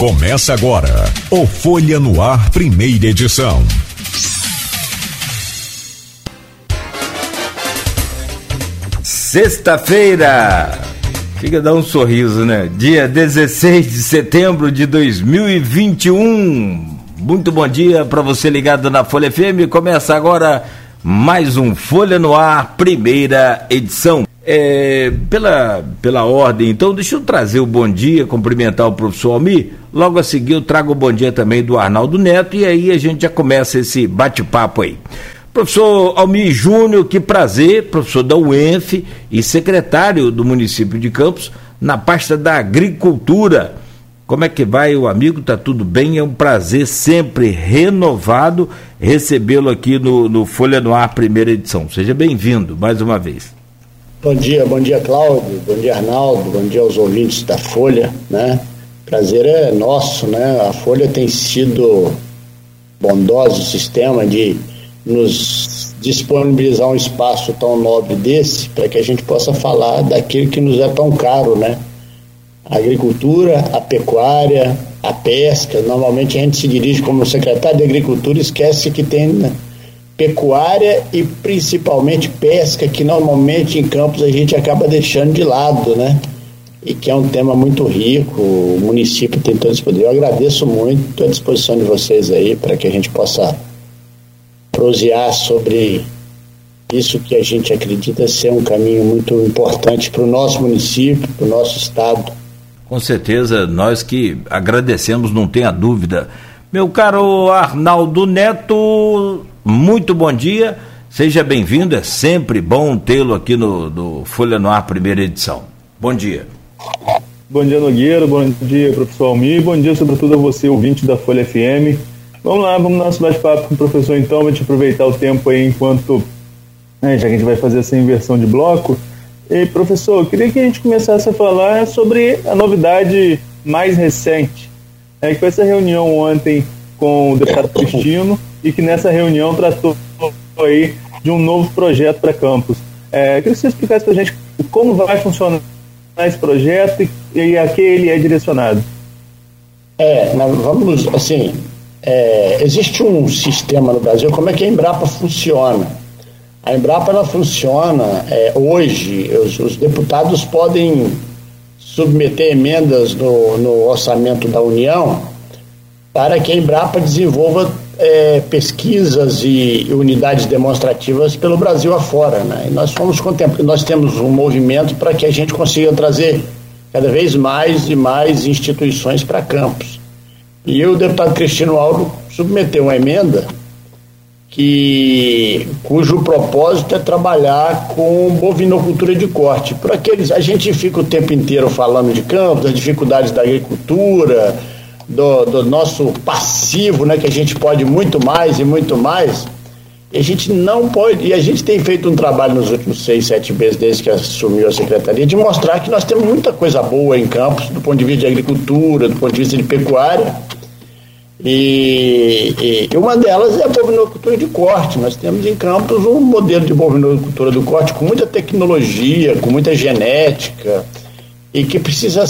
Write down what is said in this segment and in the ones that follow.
Começa agora o Folha no Ar, primeira edição. Sexta-feira. Fica a dar um sorriso, né? Dia 16 de setembro de 2021. Muito bom dia para você ligado na Folha FM. Começa agora mais um Folha no Ar, primeira edição. É, pela, pela ordem, então, deixa eu trazer o bom dia, cumprimentar o professor Almi. Logo a seguir, eu trago o bom dia também do Arnaldo Neto e aí a gente já começa esse bate-papo aí. Professor Almi Júnior, que prazer, professor da UENF e secretário do município de Campos na pasta da agricultura. Como é que vai, o amigo? Tá tudo bem? É um prazer sempre renovado recebê-lo aqui no, no Folha no Ar, primeira edição. Seja bem-vindo mais uma vez. Bom dia, bom dia Cláudio, bom dia Arnaldo, bom dia aos ouvintes da Folha, né? Prazer é nosso, né? A Folha tem sido bondoso o sistema de nos disponibilizar um espaço tão nobre desse para que a gente possa falar daquilo que nos é tão caro, né? A agricultura, a pecuária, a pesca. Normalmente a gente se dirige como secretário de Agricultura e esquece que tem né? pecuária e principalmente pesca, que normalmente em campos a gente acaba deixando de lado, né? E que é um tema muito rico, o município tem todo esse poder. Eu agradeço muito a disposição de vocês aí para que a gente possa prosear sobre isso que a gente acredita ser um caminho muito importante para o nosso município, para o nosso estado. Com certeza, nós que agradecemos, não tenha dúvida. Meu caro Arnaldo Neto, muito bom dia, seja bem-vindo, é sempre bom tê-lo aqui no, no Folha no Ar, primeira edição. Bom dia. Bom dia, Nogueira, bom dia, professor Almir, bom dia sobretudo a você, ouvinte da Folha FM. Vamos lá, vamos no nosso bate-papo com o professor então, vou te aproveitar o tempo aí enquanto, né, já que a gente vai fazer essa inversão de bloco. E, professor, eu queria que a gente começasse a falar sobre a novidade mais recente, é, que foi essa reunião ontem com o deputado Cristino, e que nessa reunião tratou aí de um novo projeto para campus. É, queria que você explicasse para a gente como vai funcionar esse projeto e, e a que ele é direcionado. É, vamos, assim, é, existe um sistema no Brasil, como é que a Embrapa funciona? A Embrapa ela funciona é, hoje, os, os, deputados podem submeter emendas no, no orçamento da União para que a Embrapa desenvolva é, pesquisas e unidades demonstrativas pelo Brasil afora. Né? E nós fomos nós temos um movimento para que a gente consiga trazer cada vez mais e mais instituições para campos. E o deputado Cristino Aldo submeteu uma emenda que cujo propósito é trabalhar com bovinocultura de corte. Por aqueles a gente fica o tempo inteiro falando de campos, das dificuldades da agricultura, do, do, nosso passivo, né, que a gente pode muito mais e muito mais, e a gente não pode, e a gente tem feito um trabalho nos últimos seis, sete meses desde que assumiu a secretaria, de mostrar que nós temos muita coisa boa em Campos, do ponto de vista de agricultura, do ponto de vista de pecuária, e, e uma delas é a bovinocultura de corte. Nós temos em Campos um modelo de bovinocultura do corte com muita tecnologia, com muita genética, e que precisa.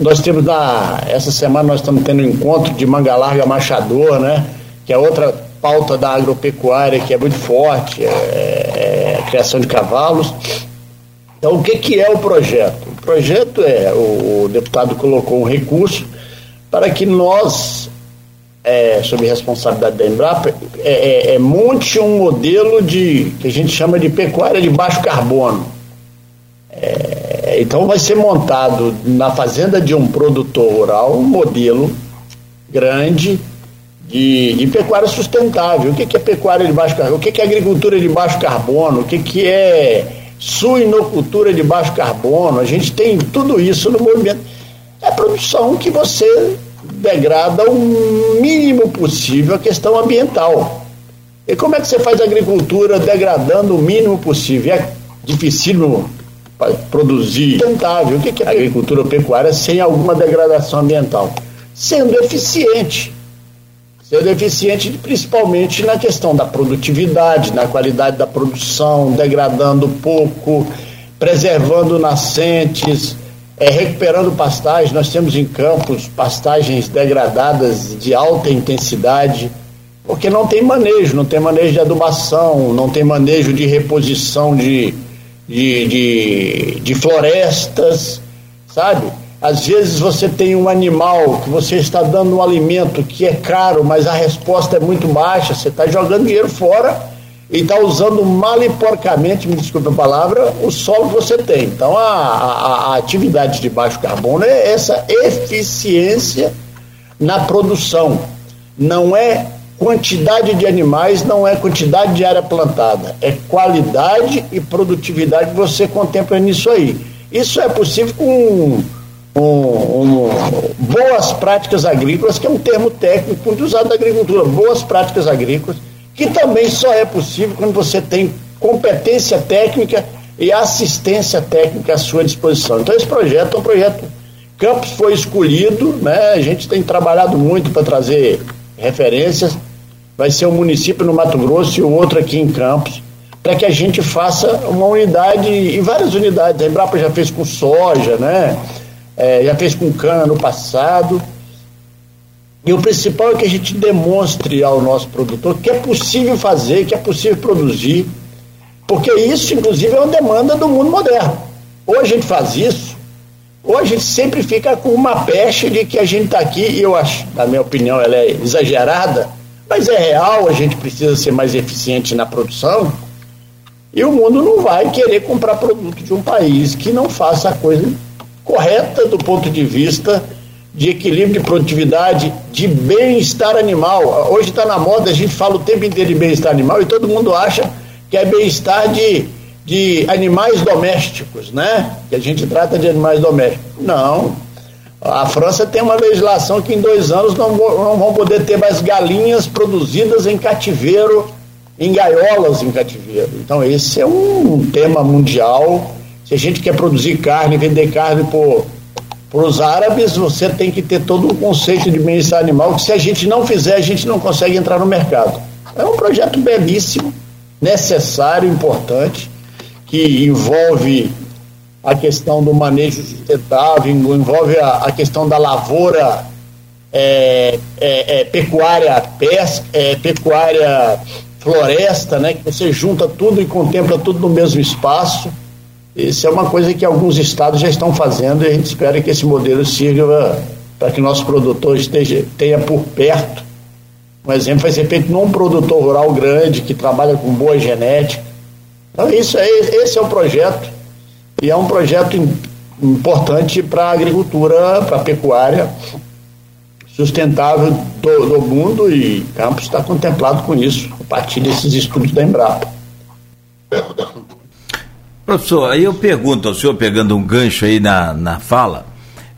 Nós temos na. Essa semana nós estamos tendo um encontro de manga larga machador, né? Que é outra pauta da agropecuária que é muito forte, é, é a criação de cavalos. Então, o que, que é o projeto? O projeto é: o, o deputado colocou um recurso para que nós, é, sob responsabilidade da Embrapa, é, é, é, monte um modelo de que a gente chama de pecuária de baixo carbono. É, então vai ser montado na fazenda de um produtor rural um modelo grande de, de pecuária sustentável. O que, que é pecuária de baixo carbono? O que, que é agricultura de baixo carbono? O que, que é suinocultura de baixo carbono? A gente tem tudo isso no movimento. É produção que você degrada o mínimo possível a questão ambiental. E como é que você faz agricultura degradando o mínimo possível? É dificílimo produzir sustentável. O que é agricultura pecuária sem alguma degradação ambiental? Sendo eficiente. Sendo eficiente principalmente na questão da produtividade, na qualidade da produção, degradando pouco, preservando nascentes, é, recuperando pastagens. Nós temos em campos pastagens degradadas de alta intensidade, porque não tem manejo, não tem manejo de adubação, não tem manejo de reposição de, de, de, de florestas, sabe? Às vezes você tem um animal que você está dando um alimento que é caro, mas a resposta é muito baixa, você está jogando dinheiro fora e está usando mal e porcamente, me desculpe a palavra, o solo que você tem. Então a, a, a atividade de baixo carbono é essa eficiência na produção. Não é quantidade de animais, não é quantidade de área plantada, é qualidade e produtividade que você contempla nisso aí. Isso é possível com um, um, boas práticas agrícolas, que é um termo técnico muito usado na agricultura, boas práticas agrícolas que também só é possível quando você tem competência técnica e assistência técnica à sua disposição. Então, esse projeto é um projeto. Campos foi escolhido, né? a gente tem trabalhado muito para trazer referências. Vai ser um município no Mato Grosso e o outro aqui em Campos, para que a gente faça uma unidade, e várias unidades. A Embrapa já fez com soja, né? É, já fez com cana no passado e o principal é que a gente demonstre ao nosso produtor que é possível fazer, que é possível produzir, porque isso, inclusive, é uma demanda do mundo moderno. Ou a gente faz isso, ou a gente sempre fica com uma peste de que a gente está aqui, e eu acho, na minha opinião, ela é exagerada, mas é real, a gente precisa ser mais eficiente na produção, e o mundo não vai querer comprar produto de um país que não faça a coisa correta do ponto de vista de equilíbrio de produtividade, de bem-estar animal. Hoje está na moda, a gente fala o tempo inteiro de bem-estar animal e todo mundo acha que é bem-estar de, de animais domésticos, né? Que a gente trata de animais domésticos. Não. A França tem uma legislação que em dois anos não, não vão poder ter mais galinhas produzidas em cativeiro, em gaiolas em cativeiro. Então, esse é um tema mundial. Se a gente quer produzir carne, vender carne para os árabes, você tem que ter todo um conceito de bem-estar animal, que se a gente não fizer, a gente não consegue entrar no mercado. É um projeto belíssimo, necessário, importante, que envolve a questão do manejo sustentável, envolve a, a questão da lavoura é, é, é, pecuária pesca, é, pecuária floresta, né, que você junta tudo e contempla tudo no mesmo espaço isso é uma coisa que alguns estados já estão fazendo e a gente espera que esse modelo sirva para que nosso produtor esteja, tenha por perto. Um exemplo ser feito num produtor rural grande que trabalha com boa genética. Então, isso é, esse é o projeto. E é um projeto importante para a agricultura, para a pecuária sustentável do, do mundo e Campos está contemplado com isso, a partir desses estudos da Embrapa. Professor, aí eu pergunto ao senhor, pegando um gancho aí na, na fala,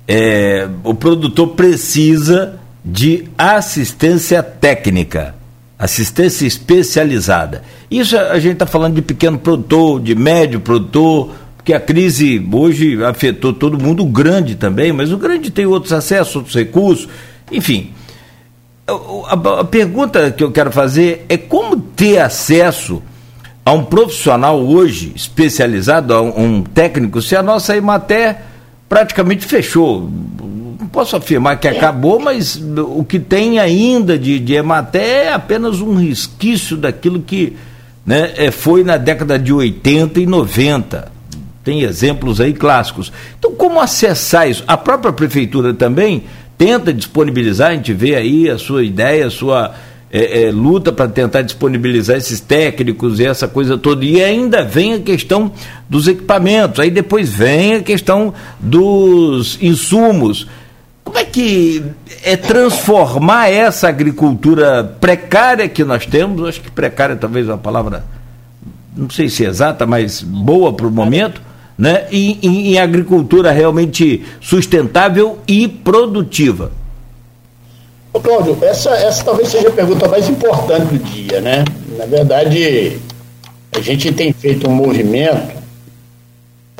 é, o produtor precisa de assistência técnica, assistência especializada. Isso a gente está falando de pequeno produtor, de médio produtor, porque a crise hoje afetou todo mundo, o grande também, mas o grande tem outros acessos, outros recursos, enfim. A, a, pergunta que eu quero fazer é como ter acesso a um profissional hoje especializado, a um técnico, se a nossa Imaté praticamente fechou. Não posso afirmar que acabou, mas o que tem ainda de, de Ematé é apenas um resquício daquilo que né, é, foi na década de 80 e 90. Tem exemplos aí clássicos. Então, como acessar isso? A própria prefeitura também tenta disponibilizar, a gente vê aí a sua ideia, a sua é, é, luta para tentar disponibilizar esses técnicos e essa coisa toda. E ainda vem a questão dos equipamentos, aí depois vem a questão dos insumos. Como é que é transformar essa agricultura precária que nós temos? Acho que precária talvez é uma palavra, não sei se é exata, mas boa para o momento, né? Em, em, em agricultura realmente sustentável e produtiva. Ô, Cláudio, essa, essa talvez seja a pergunta mais importante do dia, né? Na verdade, a gente tem feito um movimento,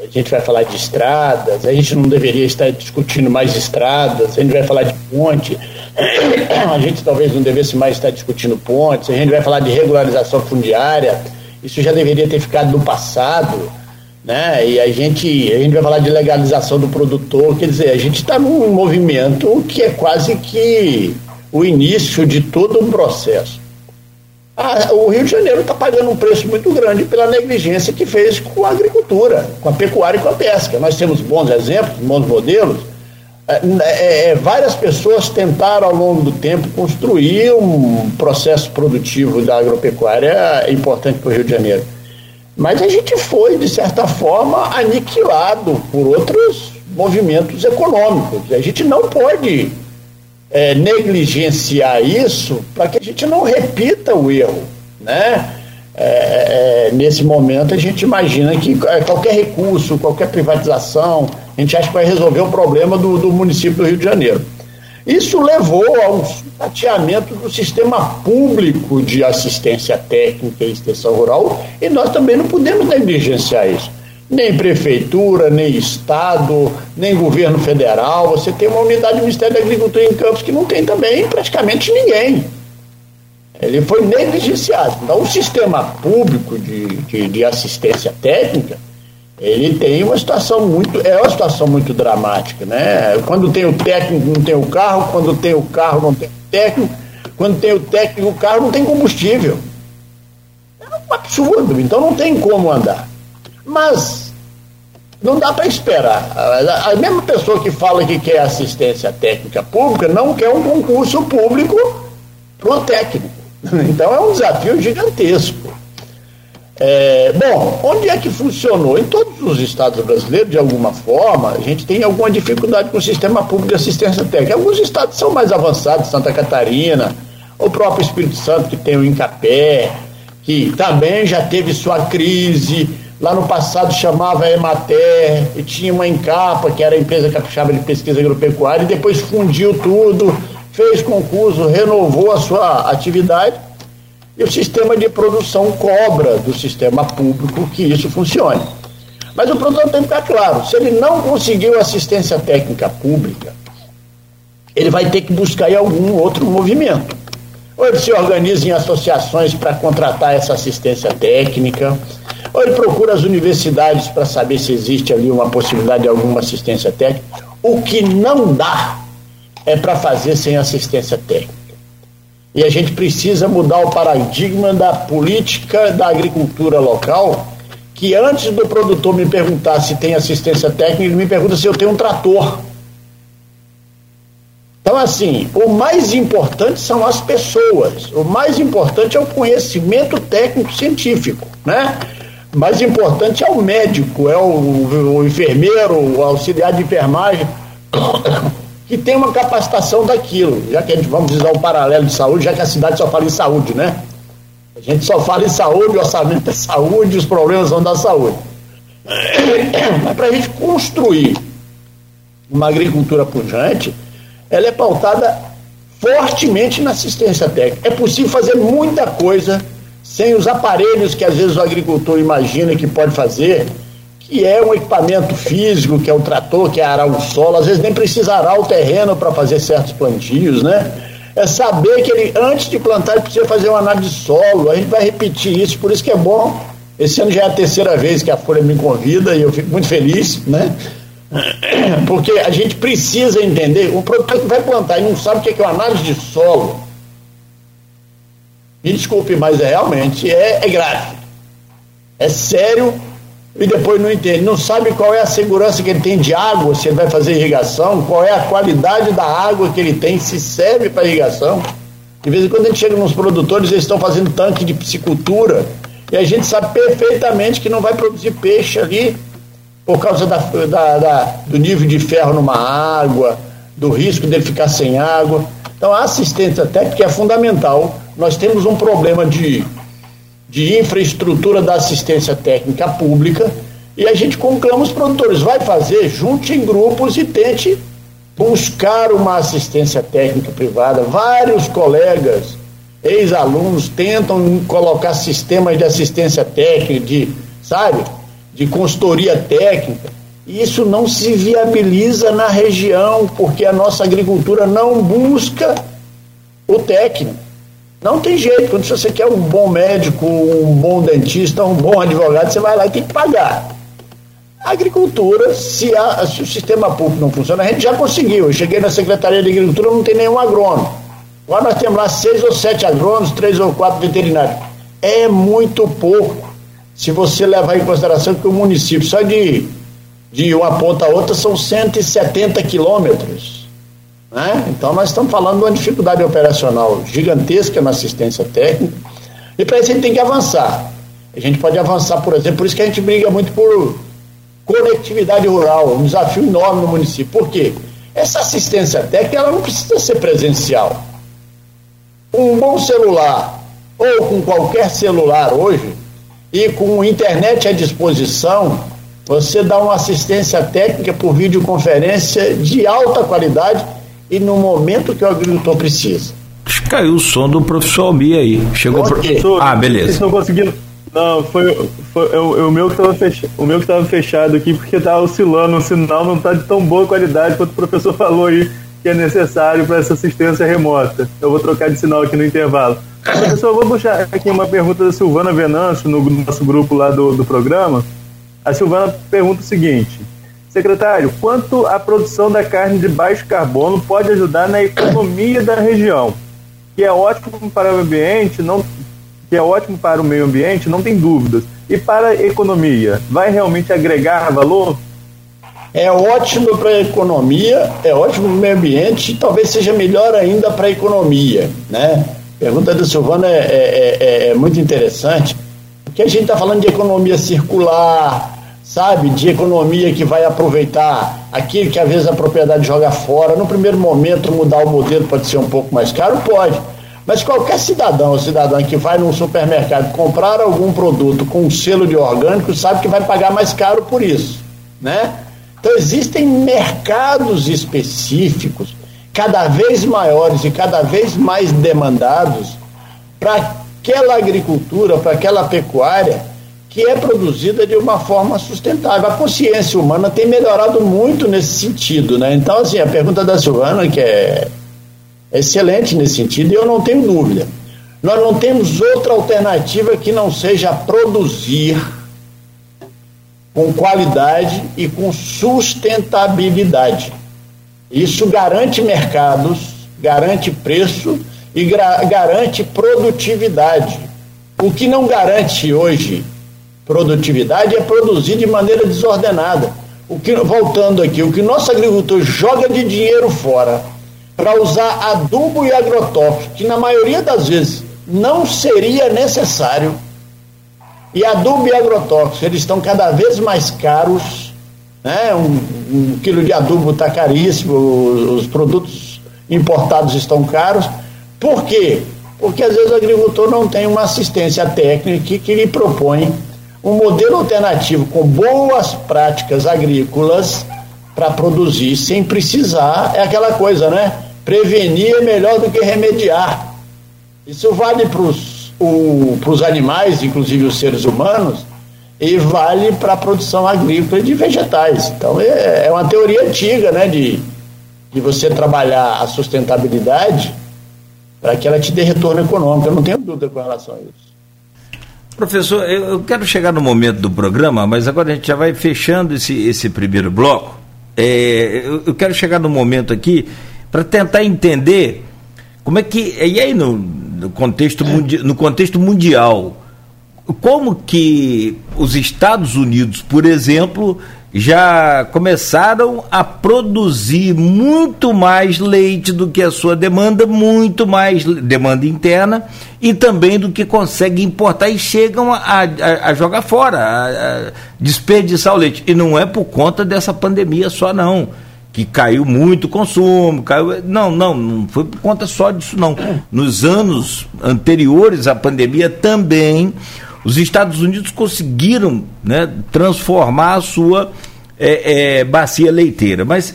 a gente vai falar de estradas, a gente não deveria estar discutindo mais estradas, a gente vai falar de ponte, a gente talvez não devesse mais estar discutindo pontes, a gente vai falar de regularização fundiária, isso já deveria ter ficado no passado, né? E a gente, a gente vai falar de legalização do produtor, quer dizer, a gente está num movimento que é quase que o início de todo um processo. Ah, o Rio de Janeiro está pagando um preço muito grande pela negligência que fez com a agricultura, com a pecuária e com a pesca. Nós temos bons exemplos, bons modelos. É, é, é várias pessoas tentaram ao longo do tempo construir um processo produtivo da agropecuária importante para o Rio de Janeiro. Mas a gente foi, de certa forma, aniquilado por outros movimentos econômicos. A gente não pode é, negligenciar isso para que a gente não repita o erro. Né? É, é, nesse momento, a gente imagina que é, qualquer recurso, qualquer privatização, a gente acha que vai resolver o problema do, do município do Rio de Janeiro. Isso levou ao tateamento do sistema público de assistência técnica e extensão rural, e nós também não podemos negligenciar isso. Nem prefeitura, nem Estado, nem governo federal. Você tem uma unidade do Ministério da Agricultura em Campos que não tem também praticamente ninguém. Ele foi negligenciado. Então, o sistema público de, de, de assistência técnica ele tem uma situação muito, é uma situação muito dramática, né? Quando tem o técnico, não tem o carro, quando tem o carro, não tem o técnico, quando tem o técnico, o carro não tem combustível. É um absurdo, então não tem como andar. Mas não dá para esperar. A, mesma pessoa que fala que quer assistência técnica pública não quer um concurso público para o técnico. Então é um desafio gigantesco. É, bom, onde é que funcionou? Em todos os estados brasileiros, de alguma forma, a gente tem alguma dificuldade com o sistema público de assistência técnica. Alguns estados são mais avançados, Santa Catarina, o próprio Espírito Santo, que tem o Incapé, que também já teve sua crise. Lá no passado chamava Emater, e tinha uma Encapa, que era a empresa capixaba de pesquisa agropecuária, e depois fundiu tudo, fez concurso, renovou a sua atividade e o sistema de produção cobra do sistema público que isso funcione. Mas o produtor tem que ficar claro: se ele não conseguiu assistência técnica pública, ele vai ter que buscar em algum outro movimento. Ou ele se organiza em associações para contratar essa assistência técnica, ou ele procura as universidades para saber se existe ali uma possibilidade de alguma assistência técnica. O que não dá é para fazer sem assistência técnica. E a gente precisa mudar o paradigma da política da agricultura local, que antes do produtor me perguntar se tem assistência técnica, ele me pergunta se eu tenho um trator. Então, assim, o mais importante são as pessoas, o mais importante é o conhecimento técnico-científico, né? O mais importante é o médico, é o, o enfermeiro, o auxiliar de enfermagem que tem uma capacitação daquilo, já que a gente vamos usar um paralelo de saúde, já que a cidade só fala em saúde, né? A gente só fala em saúde, o orçamento é saúde, os problemas são da saúde. Mas para a gente construir uma agricultura pujante, ela é pautada fortemente na assistência técnica. É possível fazer muita coisa sem os aparelhos que às vezes o agricultor imagina que pode fazer que é um equipamento físico, que é o trator, que é arar o solo, às vezes nem precisa arar o terreno para fazer certos plantios, né? É saber que ele, antes de plantar, ele precisa fazer uma análise de solo. A gente vai repetir isso, por isso que é bom. Esse ano já é a terceira vez que a Folha me convida e eu fico muito feliz, né? Porque a gente precisa entender, o produtor que vai plantar e não sabe o que é uma análise de solo. Me desculpe, mas é realmente é, é grave. É sério e depois não entende, não sabe qual é a segurança que ele tem de água, se ele vai fazer irrigação, qual é a qualidade da água que ele tem, se serve para irrigação. De vez em quando a gente chega nos produtores, eles estão fazendo tanque de piscicultura, e a gente sabe perfeitamente que não vai produzir peixe ali por causa da, da, da, do nível de ferro numa água, do risco dele ficar sem água. Então a assistência técnica é fundamental. Nós temos um problema de de infraestrutura da assistência técnica pública e a gente conclama os produtores, vai fazer, junte em grupos e tente buscar uma assistência técnica privada. Vários colegas, ex-alunos, tentam colocar sistemas de assistência técnica, de, sabe, de consultoria técnica. E isso não se viabiliza na região, porque a nossa agricultura não busca o técnico. Não tem jeito, quando você quer um bom médico, um bom dentista, um bom advogado, você vai lá e tem que pagar. A agricultura, se, a, se o sistema público não funciona, a gente já conseguiu. Eu cheguei na Secretaria de Agricultura, não tem nenhum agrônomo. Agora nós temos lá seis ou sete agrônomos, três ou quatro veterinários. É muito pouco. Se você levar em consideração que o município, só de, de uma ponta a outra, são 170 quilômetros. Né? Então nós estamos falando de uma dificuldade operacional gigantesca na assistência técnica. E para isso a gente tem que avançar. A gente pode avançar, por exemplo, por isso que a gente briga muito por conectividade rural, um desafio enorme no município. Por quê? Essa assistência técnica ela não precisa ser presencial. Um bom celular, ou com qualquer celular hoje, e com internet à disposição, você dá uma assistência técnica por videoconferência de alta qualidade e no momento que o agricultor precisa. Caiu o som do professor Almir aí. Chegou pro... Ah, beleza. Vocês estão conseguindo não, foi, foi, foi o, o, meu que estava fechado, o meu que estava fechado aqui porque estava oscilando, o sinal não está de tão boa qualidade quanto o professor falou aí que é necessário para essa assistência remota. Eu vou trocar de sinal aqui no intervalo. Professor, eu vou puxar aqui uma pergunta da Silvana Venâncio no nosso grupo lá do, do programa. A Silvana pergunta o seguinte: Secretário, quanto a produção da carne de baixo carbono pode ajudar na economia da região? Que é ótimo para o ambiente, não que é ótimo para o meio ambiente, não tem dúvidas. E para a economia, vai realmente agregar valor? É ótimo para a economia, é ótimo para o meio ambiente e talvez seja melhor ainda para a economia. Né? A pergunta da Silvana é, é, é, é muito interessante, porque a gente está falando de economia circular, sabe? De economia que vai aproveitar aquilo que às vezes a propriedade joga fora. No primeiro momento, mudar o modelo pode ser um pouco mais caro? Pode mas qualquer cidadão ou cidadã que vai num supermercado comprar algum produto com um selo de orgânico sabe que vai pagar mais caro por isso, né? Então existem mercados específicos, cada vez maiores e cada vez mais demandados para aquela agricultura, para aquela pecuária que é produzida de uma forma sustentável. A consciência humana tem melhorado muito nesse sentido, né? Então, assim, a pergunta da Silvana, que é excelente nesse sentido, e eu não tenho dúvida. Nós não temos outra alternativa que não seja produzir com qualidade e com sustentabilidade. Isso garante mercados, garante preço e garante produtividade. O que não garante hoje produtividade é produzir de maneira desordenada. O que, voltando aqui, o que nosso agricultor joga de dinheiro fora para usar adubo e agrotóxico, que na maioria das vezes não seria necessário. E adubo e agrotóxico, eles estão cada vez mais caros. Né? Um, um quilo de adubo está caríssimo, os produtos importados estão caros. Por quê? Porque às vezes o agricultor não tem uma assistência técnica que, que lhe propõe um modelo alternativo com boas práticas agrícolas para produzir sem precisar. É aquela coisa, né? Prevenir é melhor do que remediar. Isso vale para os animais, inclusive os seres humanos, e vale para a produção agrícola de vegetais. Então é, é uma teoria antiga, né, de, de você trabalhar a sustentabilidade para que ela te dê retorno econômico. Eu não tenho dúvida com relação a isso. Professor, eu quero chegar no momento do programa, mas agora a gente já vai fechando esse, esse primeiro bloco. É, eu quero chegar no momento aqui para tentar entender como é que. E aí, no, no contexto, mundi, no contexto mundial, como que os Estados Unidos, por exemplo, já começaram a produzir muito mais leite do que a sua demanda, muito mais demanda interna e também do que conseguem importar e chegam a, a, a jogar fora, a, a desperdiçar o leite. E não é por conta dessa pandemia só, não que caiu muito o consumo, caiu. Não, não, não foi por conta só disso, não. Nos anos anteriores à pandemia também, os Estados Unidos conseguiram né, transformar a sua é, é, bacia leiteira. Mas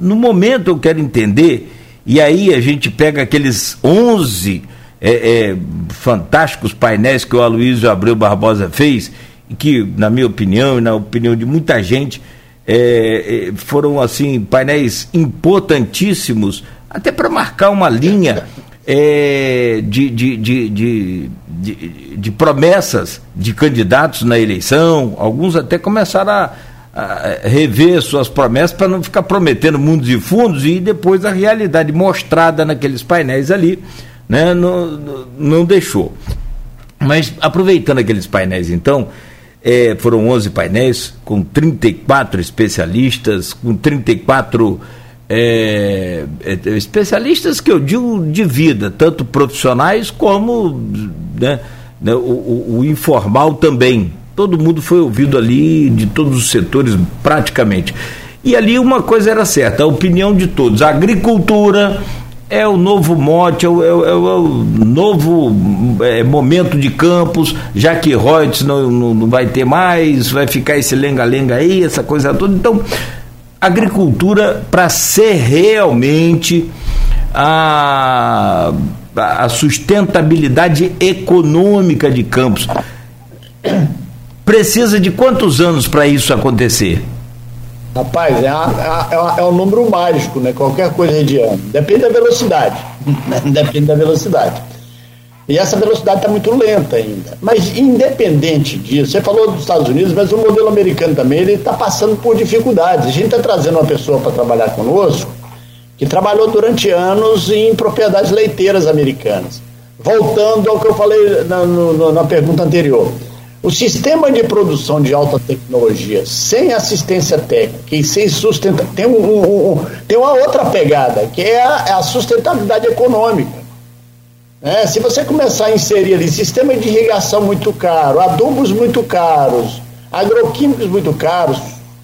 no momento eu quero entender, e aí a gente pega aqueles 11 é, é, fantásticos painéis que o Aloysio Abreu Barbosa fez, que, na minha opinião e na opinião de muita gente, é, é, foram assim painéis importantíssimos, até para marcar uma linha de, de, de, de, de, de promessas de candidatos na eleição. Alguns até começaram a, a rever suas promessas para não ficar prometendo mundos e fundos e depois a realidade mostrada naqueles painéis ali né, não, não deixou. Mas aproveitando aqueles painéis então, é, foram 11 painéis com 34 especialistas, com 34 é, é, especialistas que eu digo de vida, tanto profissionais como né, né, o, o, o informal também, Todo mundo foi ouvido ali, de todos os setores, praticamente. E ali uma coisa era certa, a opinião de todos. A agricultura é o novo mote, é o, é o, é o novo é, momento de campos, já que Reuters não, não, não, vai ter mais, vai ficar esse lenga-lenga aí, essa coisa toda. Então, agricultura, para ser realmente a, a sustentabilidade econômica de campos Precisa de quantos anos para isso acontecer? Rapaz, é, a, é, é, um número mágico, né? Qualquer coisa de ano. Depende da velocidade. Depende da velocidade. E essa velocidade está muito lenta ainda. Mas independente disso, você falou dos Estados Unidos, mas o modelo americano também ele está passando por dificuldades. A gente está trazendo uma pessoa para trabalhar conosco que trabalhou durante anos em propriedades leiteiras americanas. Voltando ao que eu falei na, no, na pergunta anterior. O sistema de produção de alta tecnologia sem assistência técnica e sem sustentabilidade tem, um, um, um, tem uma outra pegada, que é a, é a sustentabilidade econômica. É, se você começar a inserir ali sistema de irrigação muito caro, adubos muito caros, agroquímicos muito caros,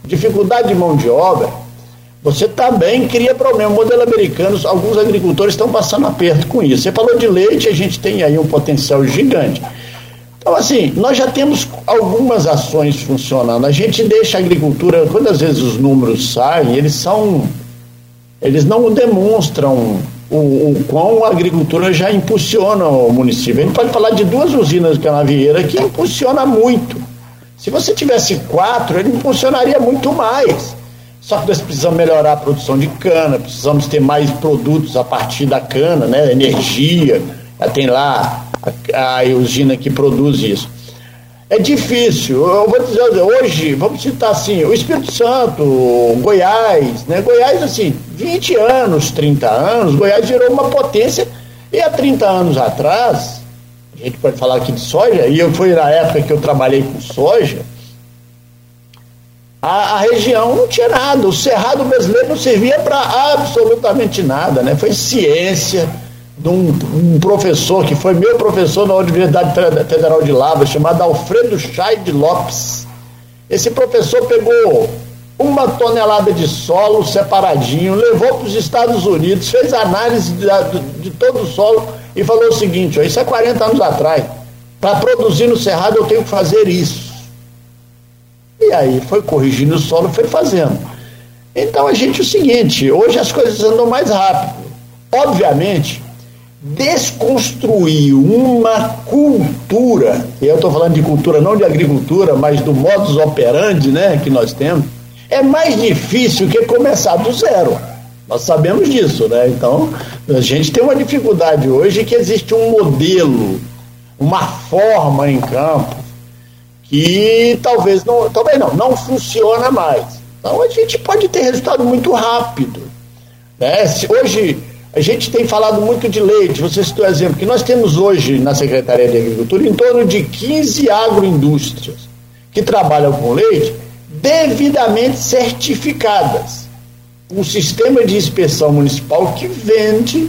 dificuldade de mão de obra, você também cria problema. O modelo americano, alguns agricultores estão passando aperto com isso. Você falou de leite, a gente tem aí um potencial gigante. Então, assim, nós já temos algumas ações funcionando. A gente deixa a agricultura, quando às vezes os números saem, eles são. Eles não demonstram o, o quão a agricultura já impulsiona o município. A gente pode falar de duas usinas de canavieira que impulsiona muito. Se você tivesse quatro, ele impulsionaria muito mais. Só que nós precisamos melhorar a produção de cana, precisamos ter mais produtos a partir da cana, né? Energia, já tem lá a, a usina que produz isso. É difícil. Eu vou dizer, hoje, vamos citar assim, o Espírito Santo, Goiás, né? Goiás, assim, 20 anos, 30 anos, Goiás virou uma potência. E há 30 anos atrás, a gente pode falar aqui de soja, e eu fui na época que eu trabalhei com soja, a, a região não tinha nada. O Cerrado brasileiro não servia para absolutamente nada, né? Foi ciência de um, um, professor que foi meu professor na Universidade Federal de Lavras, chamado Alfredo Chay Lopes. Esse professor pegou uma tonelada de solo separadinho, levou para os Estados Unidos, fez análise de, de, todo o solo e falou o seguinte: ó, isso é 40 anos atrás. Para produzir no Cerrado eu tenho que fazer isso. E aí foi corrigindo o solo, foi fazendo. Então a gente o seguinte: hoje as coisas andam mais rápido. Obviamente, desconstruir uma cultura, e eu estou falando de cultura não de agricultura, mas do modus operandi né, que nós temos, é mais difícil que começar do zero. Nós sabemos disso, né? Então, a gente tem uma dificuldade hoje que existe um modelo, uma forma em campo que talvez não, talvez não, não funciona mais. Então a gente pode ter resultado muito rápido. Né? Se hoje a gente tem falado muito de leite, você citou exemplo, que nós temos hoje na Secretaria de Agricultura em torno de 15 agroindústrias que trabalham com leite devidamente certificadas. Um sistema de inspeção municipal que vende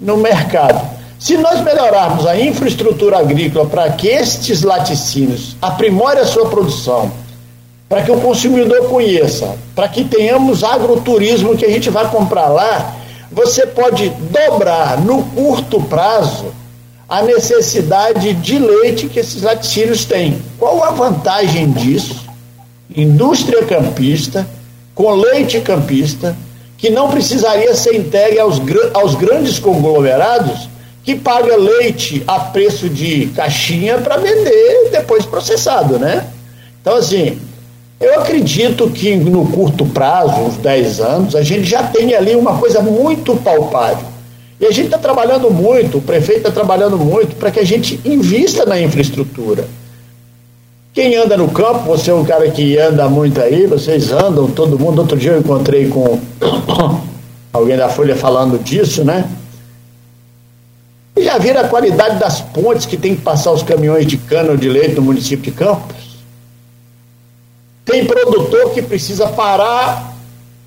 no mercado. Se nós melhorarmos a infraestrutura agrícola para que estes laticínios aprimorem a sua produção, para que o consumidor conheça, para que tenhamos agroturismo que a gente vai comprar lá, você pode dobrar no curto prazo a necessidade de leite que esses laticínios têm. Qual a vantagem disso? Indústria campista, com leite campista, que não precisaria ser entregue aos, aos grandes conglomerados que paga leite a preço de caixinha para vender depois processado, né? Então, assim, eu acredito que no curto prazo, uns 10 anos, a gente já tem ali uma coisa muito palpável. E a gente está trabalhando muito, o prefeito está trabalhando muito para que a gente invista na infraestrutura. Quem anda no campo, você é um cara que anda muito aí, vocês andam, todo mundo. Outro dia eu encontrei com alguém da Folha falando disso, né? E já viram a qualidade das pontes que tem que passar os caminhões de cana de leite no município de Campos? Tem produtor que precisa parar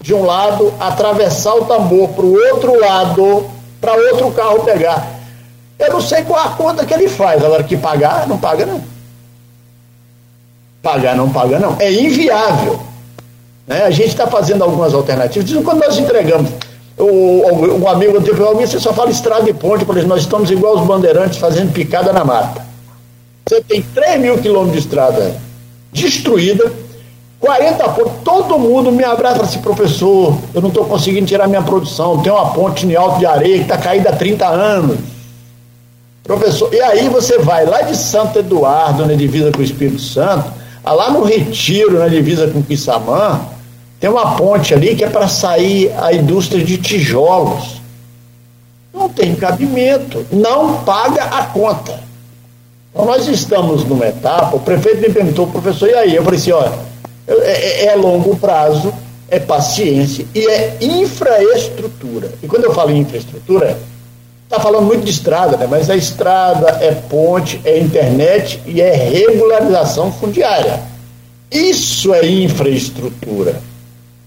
de um lado, atravessar o tambor para o outro lado, para outro carro pegar. Eu não sei qual a conta que ele faz, agora que pagar, não paga não. Pagar não paga não. É inviável. Né? A gente está fazendo algumas alternativas. Quando nós entregamos o, um amigo do TPO, você só fala estrada e ponte, porque nós estamos igual os bandeirantes fazendo picada na mata. Você tem 3 mil quilômetros de estrada destruída, 40 pontos, todo mundo me abraça assim, professor, eu não estou conseguindo tirar minha produção, tem uma ponte em alto de areia que está caída há 30 anos. Professor, e aí você vai lá de Santo Eduardo, na divisa com o Espírito Santo, lá no Retiro, na divisa com Quissamã, tem uma ponte ali que é para sair a indústria de tijolos. Não tem cabimento, não paga a conta. Então nós estamos numa etapa, o prefeito me perguntou, professor, e aí? Eu falei assim, olha, é, é, é longo prazo, é paciência e é infraestrutura. E quando eu falo em infraestrutura, está falando muito de estrada, né? mas a estrada é ponte, é internet e é regularização fundiária. Isso é infraestrutura.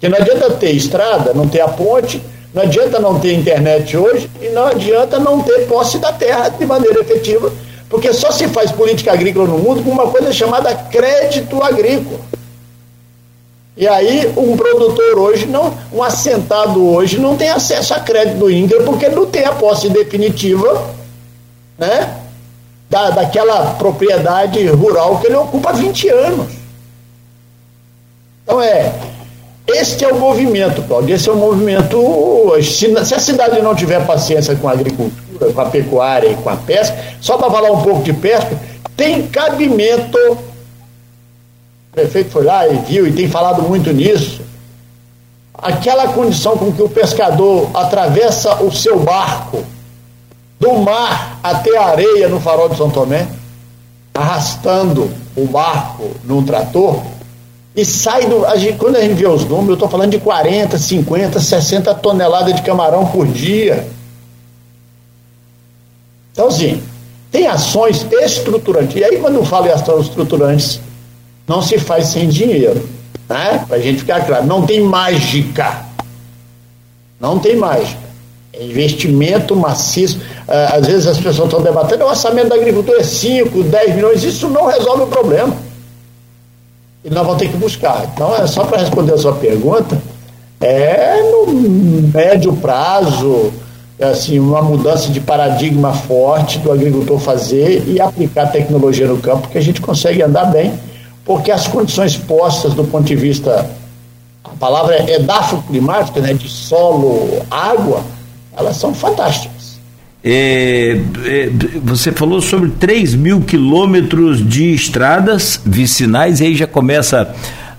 Que não adianta ter estrada, não ter a ponte, não adianta não ter internet hoje e não adianta não ter posse da terra de maneira efetiva, porque só se faz política agrícola no mundo com uma coisa chamada crédito agrícola. E aí um produtor hoje, não, um assentado hoje não tem acesso a crédito do INCRA porque não tem a posse definitiva, né? Da, daquela propriedade rural que ele ocupa há 20 anos. Então é, este é o movimento, Claudio. Esse é o movimento. Se, se a cidade não tiver paciência com a agricultura, com a pecuária e com a pesca, só para falar um pouco de pesca, tem cabimento. O prefeito foi lá e viu e tem falado muito nisso. Aquela condição com que o pescador atravessa o seu barco do mar até a areia no farol de São Tomé, arrastando o barco num trator e sai do. A gente, quando a gente vê os números, eu estou falando de 40, 50, 60 toneladas de camarão por dia. Então, assim, tem ações estruturantes. E aí, quando eu falo em ações estruturantes, não se faz sem dinheiro. Né? Para a gente ficar claro, não tem mágica. Não tem mágica. É investimento maciço. Ah, às vezes as pessoas estão debatendo, o orçamento da agricultura é 5, 10 milhões, isso não resolve o problema e nós vamos ter que buscar. Então, é só para responder a sua pergunta, é no médio prazo, é assim, uma mudança de paradigma forte do agricultor fazer e aplicar tecnologia no campo que a gente consegue andar bem, porque as condições postas do ponto de vista, a palavra é edafoclimática, né, de solo, água, elas são fantásticas. É, é, você falou sobre 3 mil quilômetros de estradas vicinais, e aí já começa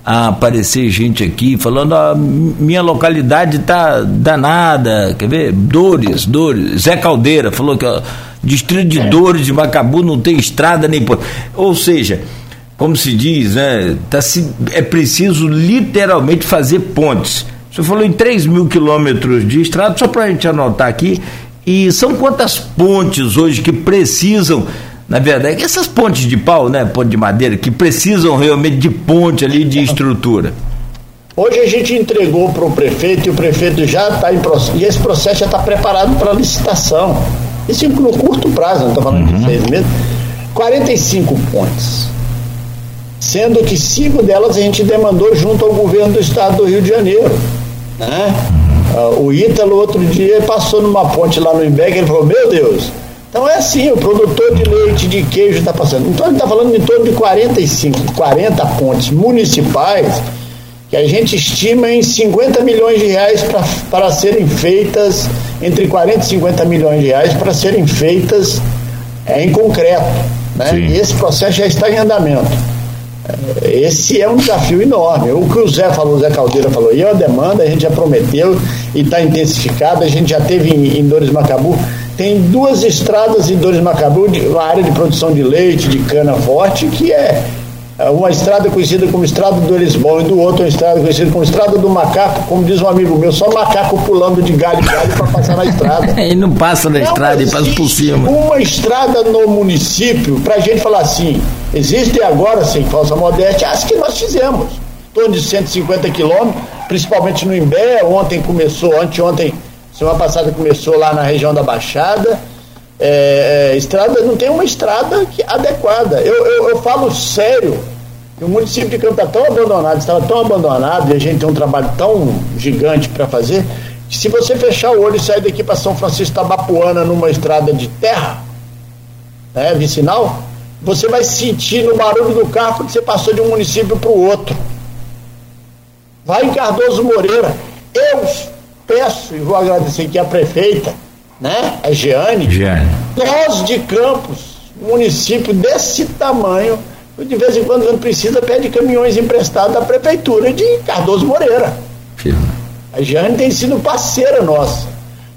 a aparecer gente aqui falando: a ah, minha localidade tá danada. Quer ver? Dores, Dores. Zé Caldeira falou que ó, distrito de Dores de Macabu não tem estrada nem. Ou seja, como se diz, né, tá se, é preciso literalmente fazer pontes. Você falou em 3 mil quilômetros de estrada, só para a gente anotar aqui, e são quantas pontes hoje que precisam, na verdade, essas pontes de pau, né, ponte de madeira, que precisam realmente de ponte ali, de estrutura? Hoje a gente entregou para o prefeito e o prefeito já está em processo, e esse processo já está preparado para licitação. Isso no curto prazo, não estou falando uhum. de seis meses. 45 pontes. Sendo que cinco delas a gente demandou junto ao governo do estado do Rio de Janeiro. Né? Uh, o Ítalo, outro dia, passou numa ponte lá no Imbé, ele falou: Meu Deus, então é assim: o produtor de leite, de queijo está passando. Então ele está falando em torno de 45, 40 pontes municipais que a gente estima em 50 milhões de reais para serem feitas, entre 40 e 50 milhões de reais para serem feitas é, em concreto. Né? E esse processo já está em andamento. Esse é um desafio enorme. O que o Zé falou, o Zé Caldeira falou, e a demanda a gente já prometeu e está intensificada. A gente já teve em, em Dores Macabu, tem duas estradas em Dores Macabu, de, uma área de produção de leite, de cana forte, que é é, uma estrada conhecida como Estrada do Elisbon e do outro uma estrada conhecida como Estrada do Macaco, como diz um amigo meu, só macaco pulando de galho em galho para passar na estrada. e não passa na não estrada, ele passa por cima. Uma estrada no município, para a gente falar assim, existem agora, sem falsa modéstia, as que nós fizemos. Em torno de 150 quilômetros, principalmente no Imbé, ontem começou, anteontem, semana passada começou lá na região da Baixada é, é, estrada, não tem uma estrada que, adequada. Eu, eu, eu falo sério o município de Campo está tão abandonado, estava tão abandonado, e a gente tem um trabalho tão gigante para fazer, que se você fechar o olho e sair daqui para São Francisco Tabapuana numa estrada de terra, né, vicinal, você vai sentir no barulho do carro que você passou de um município para o outro. Vai em Cardoso Moreira. Eu peço e vou agradecer aqui a prefeita, né? A Jeane. Jeane. Nós de Campos, município desse tamanho, de vez em quando, quando precisa, pede caminhões emprestados da prefeitura de Cardoso Moreira. A Jeane tem sido parceira nossa.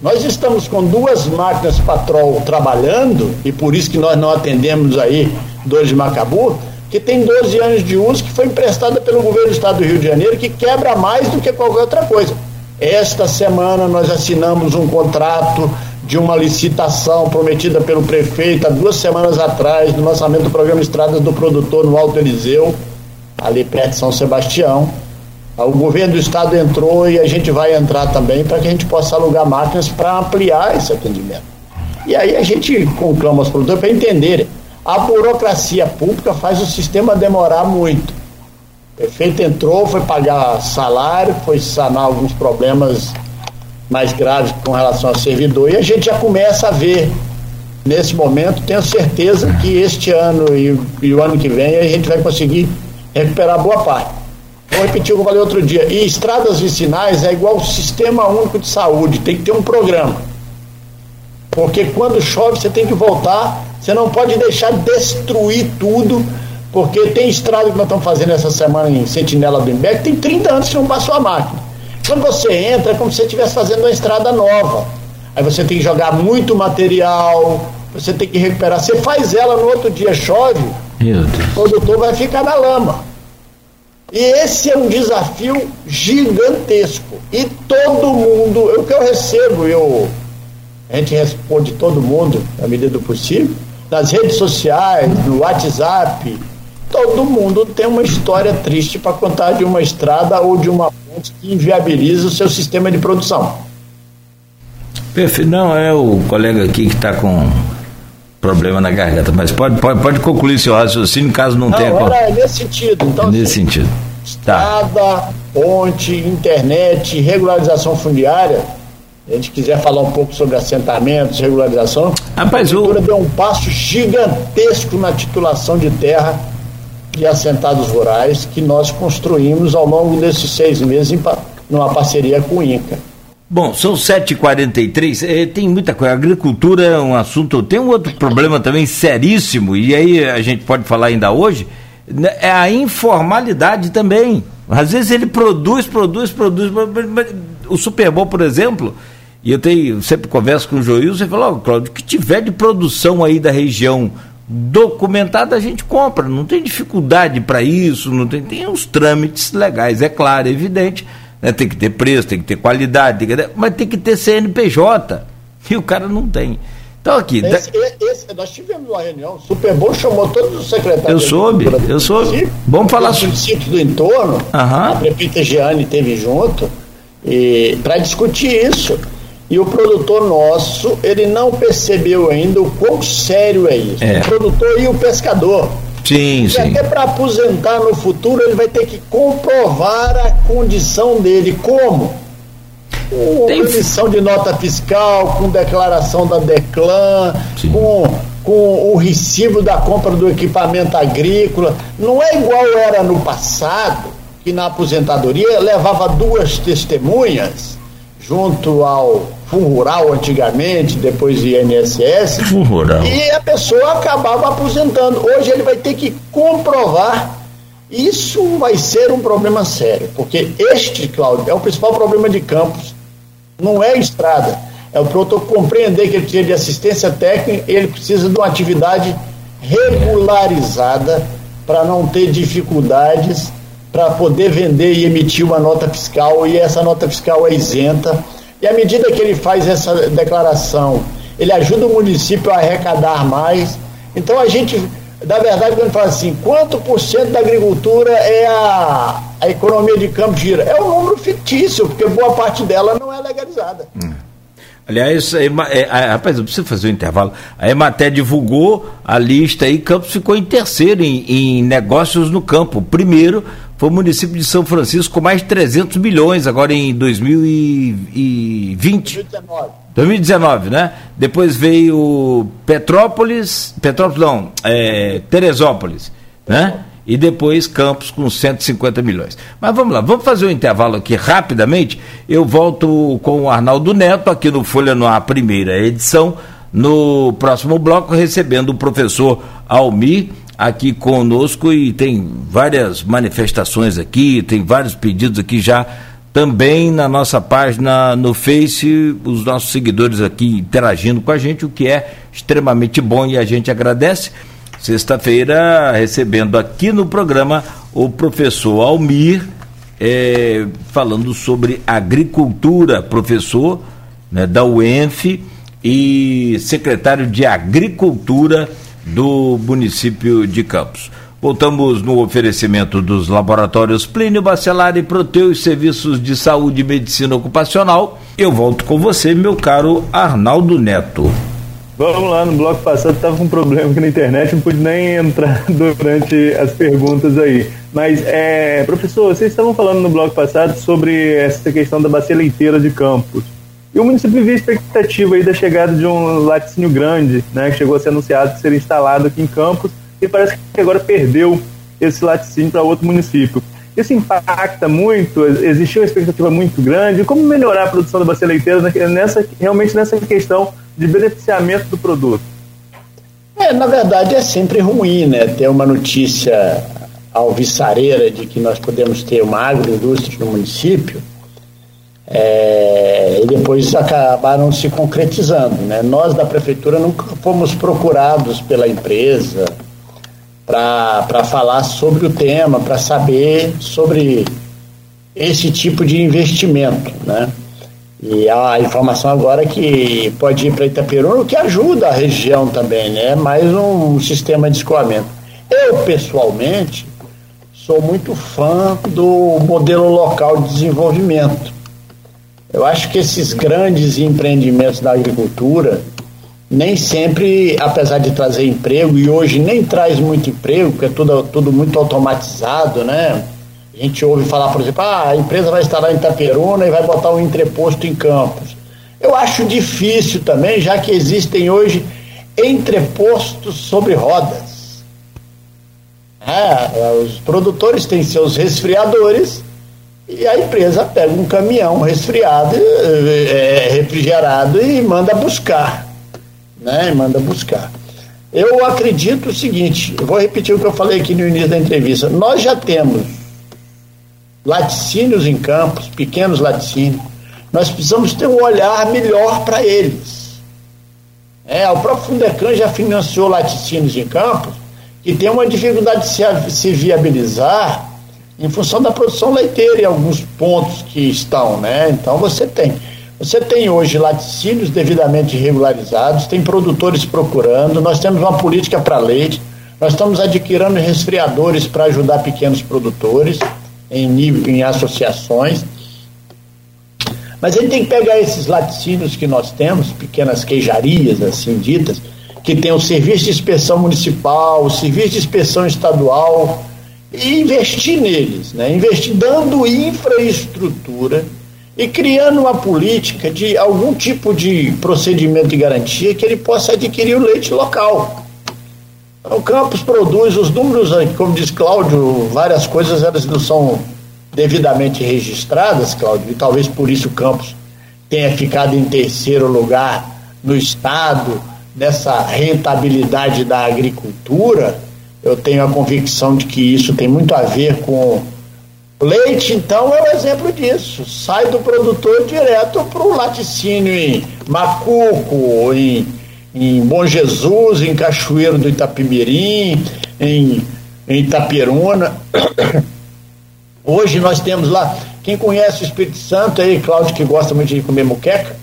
Nós estamos com duas máquinas Patrol trabalhando, e por isso que nós não atendemos aí dois de Macabu, que tem 12 anos de uso, que foi emprestada pelo governo do estado do Rio de Janeiro, que quebra mais do que qualquer outra coisa. Esta semana nós assinamos um contrato de uma licitação prometida pelo prefeito há duas semanas atrás, no lançamento do programa Estradas do Produtor no Alto Eliseu, ali perto de São Sebastião. O governo do estado entrou e a gente vai entrar também para que a gente possa alugar máquinas para ampliar esse atendimento. E aí a gente conclama os produtores para entenderem. A burocracia pública faz o sistema demorar muito. O prefeito entrou, foi pagar salário, foi sanar alguns problemas mais graves com relação ao servidor e a gente já começa a ver nesse momento, tenho certeza que este ano e, e, o ano que vem a gente vai conseguir recuperar boa parte. Vou repetir o que eu falei outro dia. E estradas vicinais é igual o sistema único de saúde, tem que ter um programa. Porque quando chove você tem que voltar, você não pode deixar destruir tudo, porque tem estrada que nós estamos fazendo essa semana em Sentinela do que tem 30 anos que não passou a máquina. Quando você entra, é como se você estivesse fazendo uma estrada nova. Aí você tem que jogar muito material, você tem que recuperar. Você faz ela no outro dia, chove, o produtor vai ficar na lama. E esse é um desafio gigantesco. E todo mundo, o que eu recebo, eu, a gente responde todo mundo, na medida do possível, nas redes sociais, no WhatsApp, todo mundo tem uma história triste para contar de uma estrada ou de uma ponte que inviabiliza o seu sistema de produção. Perfeito. Não, é o colega aqui que está com problema na garganta, mas pode, pode, pode concluir seu raciocínio caso não, não tenha. É nesse sentido. Então, nesse assim, sentido. Estrada, tá. ponte, internet, regularização fundiária. Se a gente quiser falar um pouco sobre assentamentos, regularização, Rapaz, a prefeitura o... deu um passo gigantesco na titulação de terra de assentados rurais que nós construímos ao longo desses seis meses em, numa parceria com o INCA. Bom, são 7h43, é, tem muita coisa. Agricultura é um assunto. Tem um outro problema também seríssimo, e aí a gente pode falar ainda hoje, né, é a informalidade também. Às vezes ele produz, produz, produz. O Super Bowl, por exemplo, e eu tenho, sempre converso com o Joil, você fala, oh, Cláudio, que tiver de produção aí da região documentada a gente compra, não tem dificuldade para isso, não tem, tem os trâmites legais, é claro, é evidente, né? tem que ter preço, tem que ter qualidade, tem que ter, mas tem que ter CNPJ, e o cara não tem. Então aqui. Esse, esse, nós tivemos uma reunião, o Super Bowl chamou todos os secretários. Eu soube, eu soube. Vamos falar sobre. municípios do entorno, uhum. a prefeita Giane teve junto, para discutir isso. E o produtor nosso, ele não percebeu ainda o quão sério é isso. É. O produtor e o pescador. Sim, e sim. até para aposentar no futuro, ele vai ter que comprovar a condição dele. Como? Com Tem... emissão de nota fiscal, com declaração da Declan, com, com o recibo da compra do equipamento agrícola. Não é igual era no passado, que na aposentadoria levava duas testemunhas junto ao Fundo Rural antigamente, depois INSS. Fundo Rural. E a pessoa acabava aposentando. Hoje ele vai ter que comprovar. Isso vai ser um problema sério, porque este, Cláudio, é o principal problema de Campos. Não é estrada. É o produtor compreender que ele precisa de assistência técnica, ele precisa de uma atividade regularizada para não ter dificuldades para poder vender e emitir uma nota fiscal e essa nota fiscal é isenta. E à medida que ele faz essa declaração, ele ajuda o município a arrecadar mais. Então a gente, na verdade, quando fala assim, quanto por cento da agricultura é a, a economia de campo gira? É um número fictício, porque boa parte dela não é legalizada. Hum. Aliás, é, é, rapaz, eu preciso fazer um intervalo. A Ematé divulgou a lista e Campos ficou em terceiro em, em negócios no campo. Primeiro foi o município de São Francisco com mais de 300 milhões agora em 2020. 2019. 2019, né? Depois veio Petrópolis, Petrópolis não, é, Teresópolis, né? e depois Campos com 150 milhões. Mas vamos lá, vamos fazer um intervalo aqui rapidamente. Eu volto com o Arnaldo Neto aqui no Folha no primeira edição, no próximo bloco, recebendo o professor Almir aqui conosco e tem várias manifestações aqui, tem vários pedidos aqui já também na nossa página no Face, os nossos seguidores aqui interagindo com a gente, o que é extremamente bom e a gente agradece. Sexta-feira, recebendo aqui no programa o professor Almir, é, falando sobre agricultura, professor né, da UENF e secretário de Agricultura do município de Campos. Voltamos no oferecimento dos laboratórios Plínio Bacelar e Proteus Serviços de Saúde e Medicina Ocupacional. Eu volto com você, meu caro Arnaldo Neto. Vamos lá, no bloco passado estava com um problema aqui na internet, não pude nem entrar durante as perguntas aí. Mas, é, professor, vocês estavam falando no bloco passado sobre essa questão da bacia leiteira de Campos. E o município vivia expectativa aí da chegada de um laticínio grande, né, que chegou a ser anunciado que seria instalado aqui em Campos, e parece que agora perdeu esse laticínio para outro município. Isso impacta muito? Existiu uma expectativa muito grande? Como melhorar a produção da bacia leiteira nessa, realmente nessa questão de beneficiamento do produto? É, na verdade é sempre ruim, né? Ter uma notícia alvissareira de que nós podemos ter uma agroindústria no município é, e depois acabaram se concretizando, né? Nós da prefeitura nunca fomos procurados pela empresa para falar sobre o tema, para saber sobre esse tipo de investimento, né? E a informação agora é que pode ir para Itaperuna, o que ajuda a região também, né? Mais um sistema de escoamento. Eu, pessoalmente, sou muito fã do modelo local de desenvolvimento. Eu acho que esses grandes empreendimentos da agricultura, nem sempre, apesar de trazer emprego, e hoje nem traz muito emprego, porque é tudo, tudo muito automatizado, né? A gente ouve falar, por exemplo, ah, a empresa vai instalar em Itaperuna e vai botar um entreposto em Campos. Eu acho difícil também, já que existem hoje entrepostos sobre rodas. É, os produtores têm seus resfriadores e a empresa pega um caminhão resfriado, é, refrigerado e manda buscar. Né? Manda buscar. Eu acredito o seguinte, vou repetir o que eu falei aqui no início da entrevista. Nós já temos laticínios em campos, pequenos laticínios, nós precisamos ter um olhar melhor para eles. É, o próprio Fundecan já financiou laticínios em campos que tem uma dificuldade de se, se viabilizar em função da produção leiteira em alguns pontos que estão, né? Então você tem. Você tem hoje laticínios devidamente regularizados, tem produtores procurando, nós temos uma política para leite, nós estamos adquirindo resfriadores para ajudar pequenos produtores em nível, em associações. Mas gente tem que pegar esses laticínios que nós temos, pequenas queijarias assim ditas, que tem o serviço de inspeção municipal, o serviço de inspeção estadual, e investir neles, né? investir dando infraestrutura e criando uma política de algum tipo de procedimento de garantia que ele possa adquirir o leite local. O Campos produz os números, como diz Cláudio, várias coisas elas não são devidamente registradas, Cláudio, e talvez por isso o Campos tenha ficado em terceiro lugar no estado nessa rentabilidade da agricultura. Eu tenho a convicção de que isso tem muito a ver com leite, então é um exemplo disso. Sai do produtor direto para o laticínio em Macuco, em em Bom Jesus, em Cachoeiro do Itapimirim, em em Itaperuna. Hoje nós temos lá, quem conhece o Espírito Santo aí, Cláudio, que gosta muito de comer muqueca,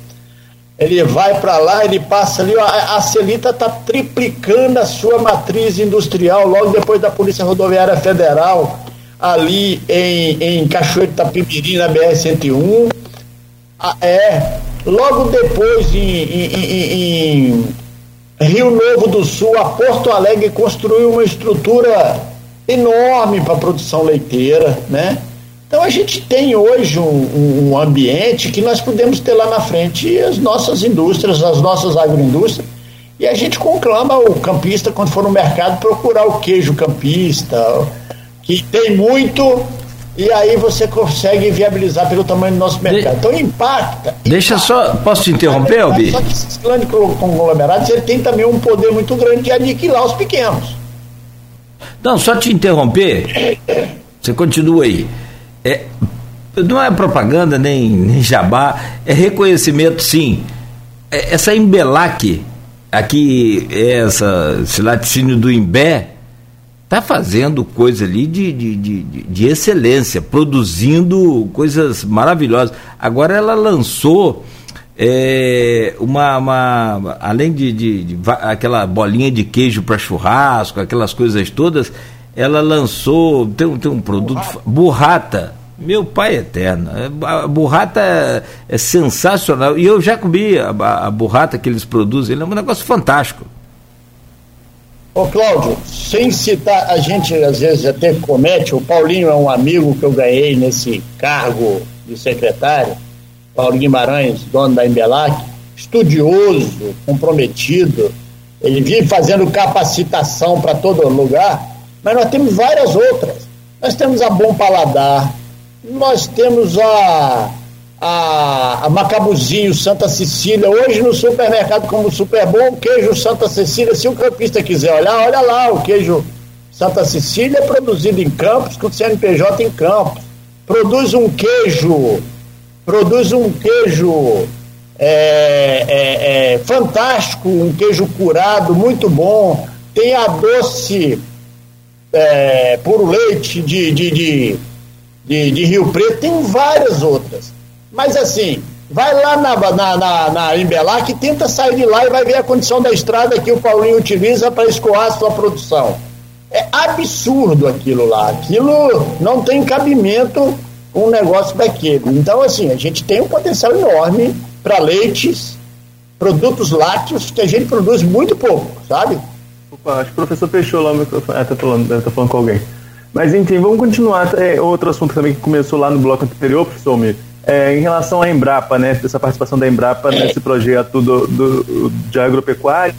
ele vai para lá, ele passa ali, a, a Celita está triplicando a sua matriz industrial logo depois da Polícia Rodoviária Federal, ali em, em Cachoeiro Itapimirim, na BR-101. Ah, é, logo depois em, em, em, Rio Novo do Sul, a Porto Alegre construiu uma estrutura enorme para a produção leiteira, né? Então a gente tem hoje um, um, ambiente que nós podemos ter lá na frente as nossas indústrias, as nossas agroindústrias, e a gente conclama o campista, quando for no mercado, procurar o queijo campista, que tem muito, e aí você consegue viabilizar pelo tamanho do nosso mercado. De... Então impacta. Deixa impacta. só, posso te interromper, Albi? Só que esses grandes conglomerados ele tem também um poder muito grande de aniquilar os pequenos. Não, só te interromper, você continua aí. É, não é propaganda nem, nem jabá, é reconhecimento sim. É, essa Embelac, aqui, essa, esse laticínio do Imbé, está fazendo coisa ali de, de, de, de, excelência, produzindo coisas maravilhosas. Agora ela lançou é, uma, uma, além de, de, de, aquela bolinha de queijo para churrasco, aquelas coisas todas, ela lançou tem, tem um produto burrata. burrata. Meu pai eterno, é, a burrata é, é sensacional e eu já comi a, a, burrata que eles produzem, é um negócio fantástico. Ô Cláudio, sem citar, a gente às vezes até comete, o Paulinho é um amigo que eu ganhei nesse cargo de secretário, Paulo Guimarães, dono da Embelac, estudioso, comprometido, ele vive fazendo capacitação para todo lugar, mas nós temos várias outras. Nós temos a Bom Paladar, nós temos a, a, a Macabuzinho Santa Cecília, hoje no supermercado como Super Bom, queijo Santa Cecília, se o campista quiser olhar, olha lá, o queijo Santa Cecília produzido em Campos, com CNPJ em Campos. Produz um queijo produz um queijo é, é, é, fantástico, um queijo curado, muito bom. Tem a doce é, puro leite de, de, de, de, Rio Preto, tem várias outras. Mas assim, vai lá na, na, na, na Embelac, tenta sair de lá e vai ver a condição da estrada que o Paulinho utiliza para escoar a sua produção. É absurdo aquilo lá. Aquilo não tem cabimento um negócio daquele. Então, assim, a gente tem um potencial enorme para leites, produtos lácteos, que a gente produz muito pouco, sabe? Opa, acho que o professor fechou lá o microfone. Ah, tá falando, tá falando com alguém. Mas enfim, vamos continuar. É, outro assunto também que começou lá no bloco anterior, professor Mir, é, em relação à Embrapa, né, essa participação da Embrapa nesse projeto do, do, de agropecuária.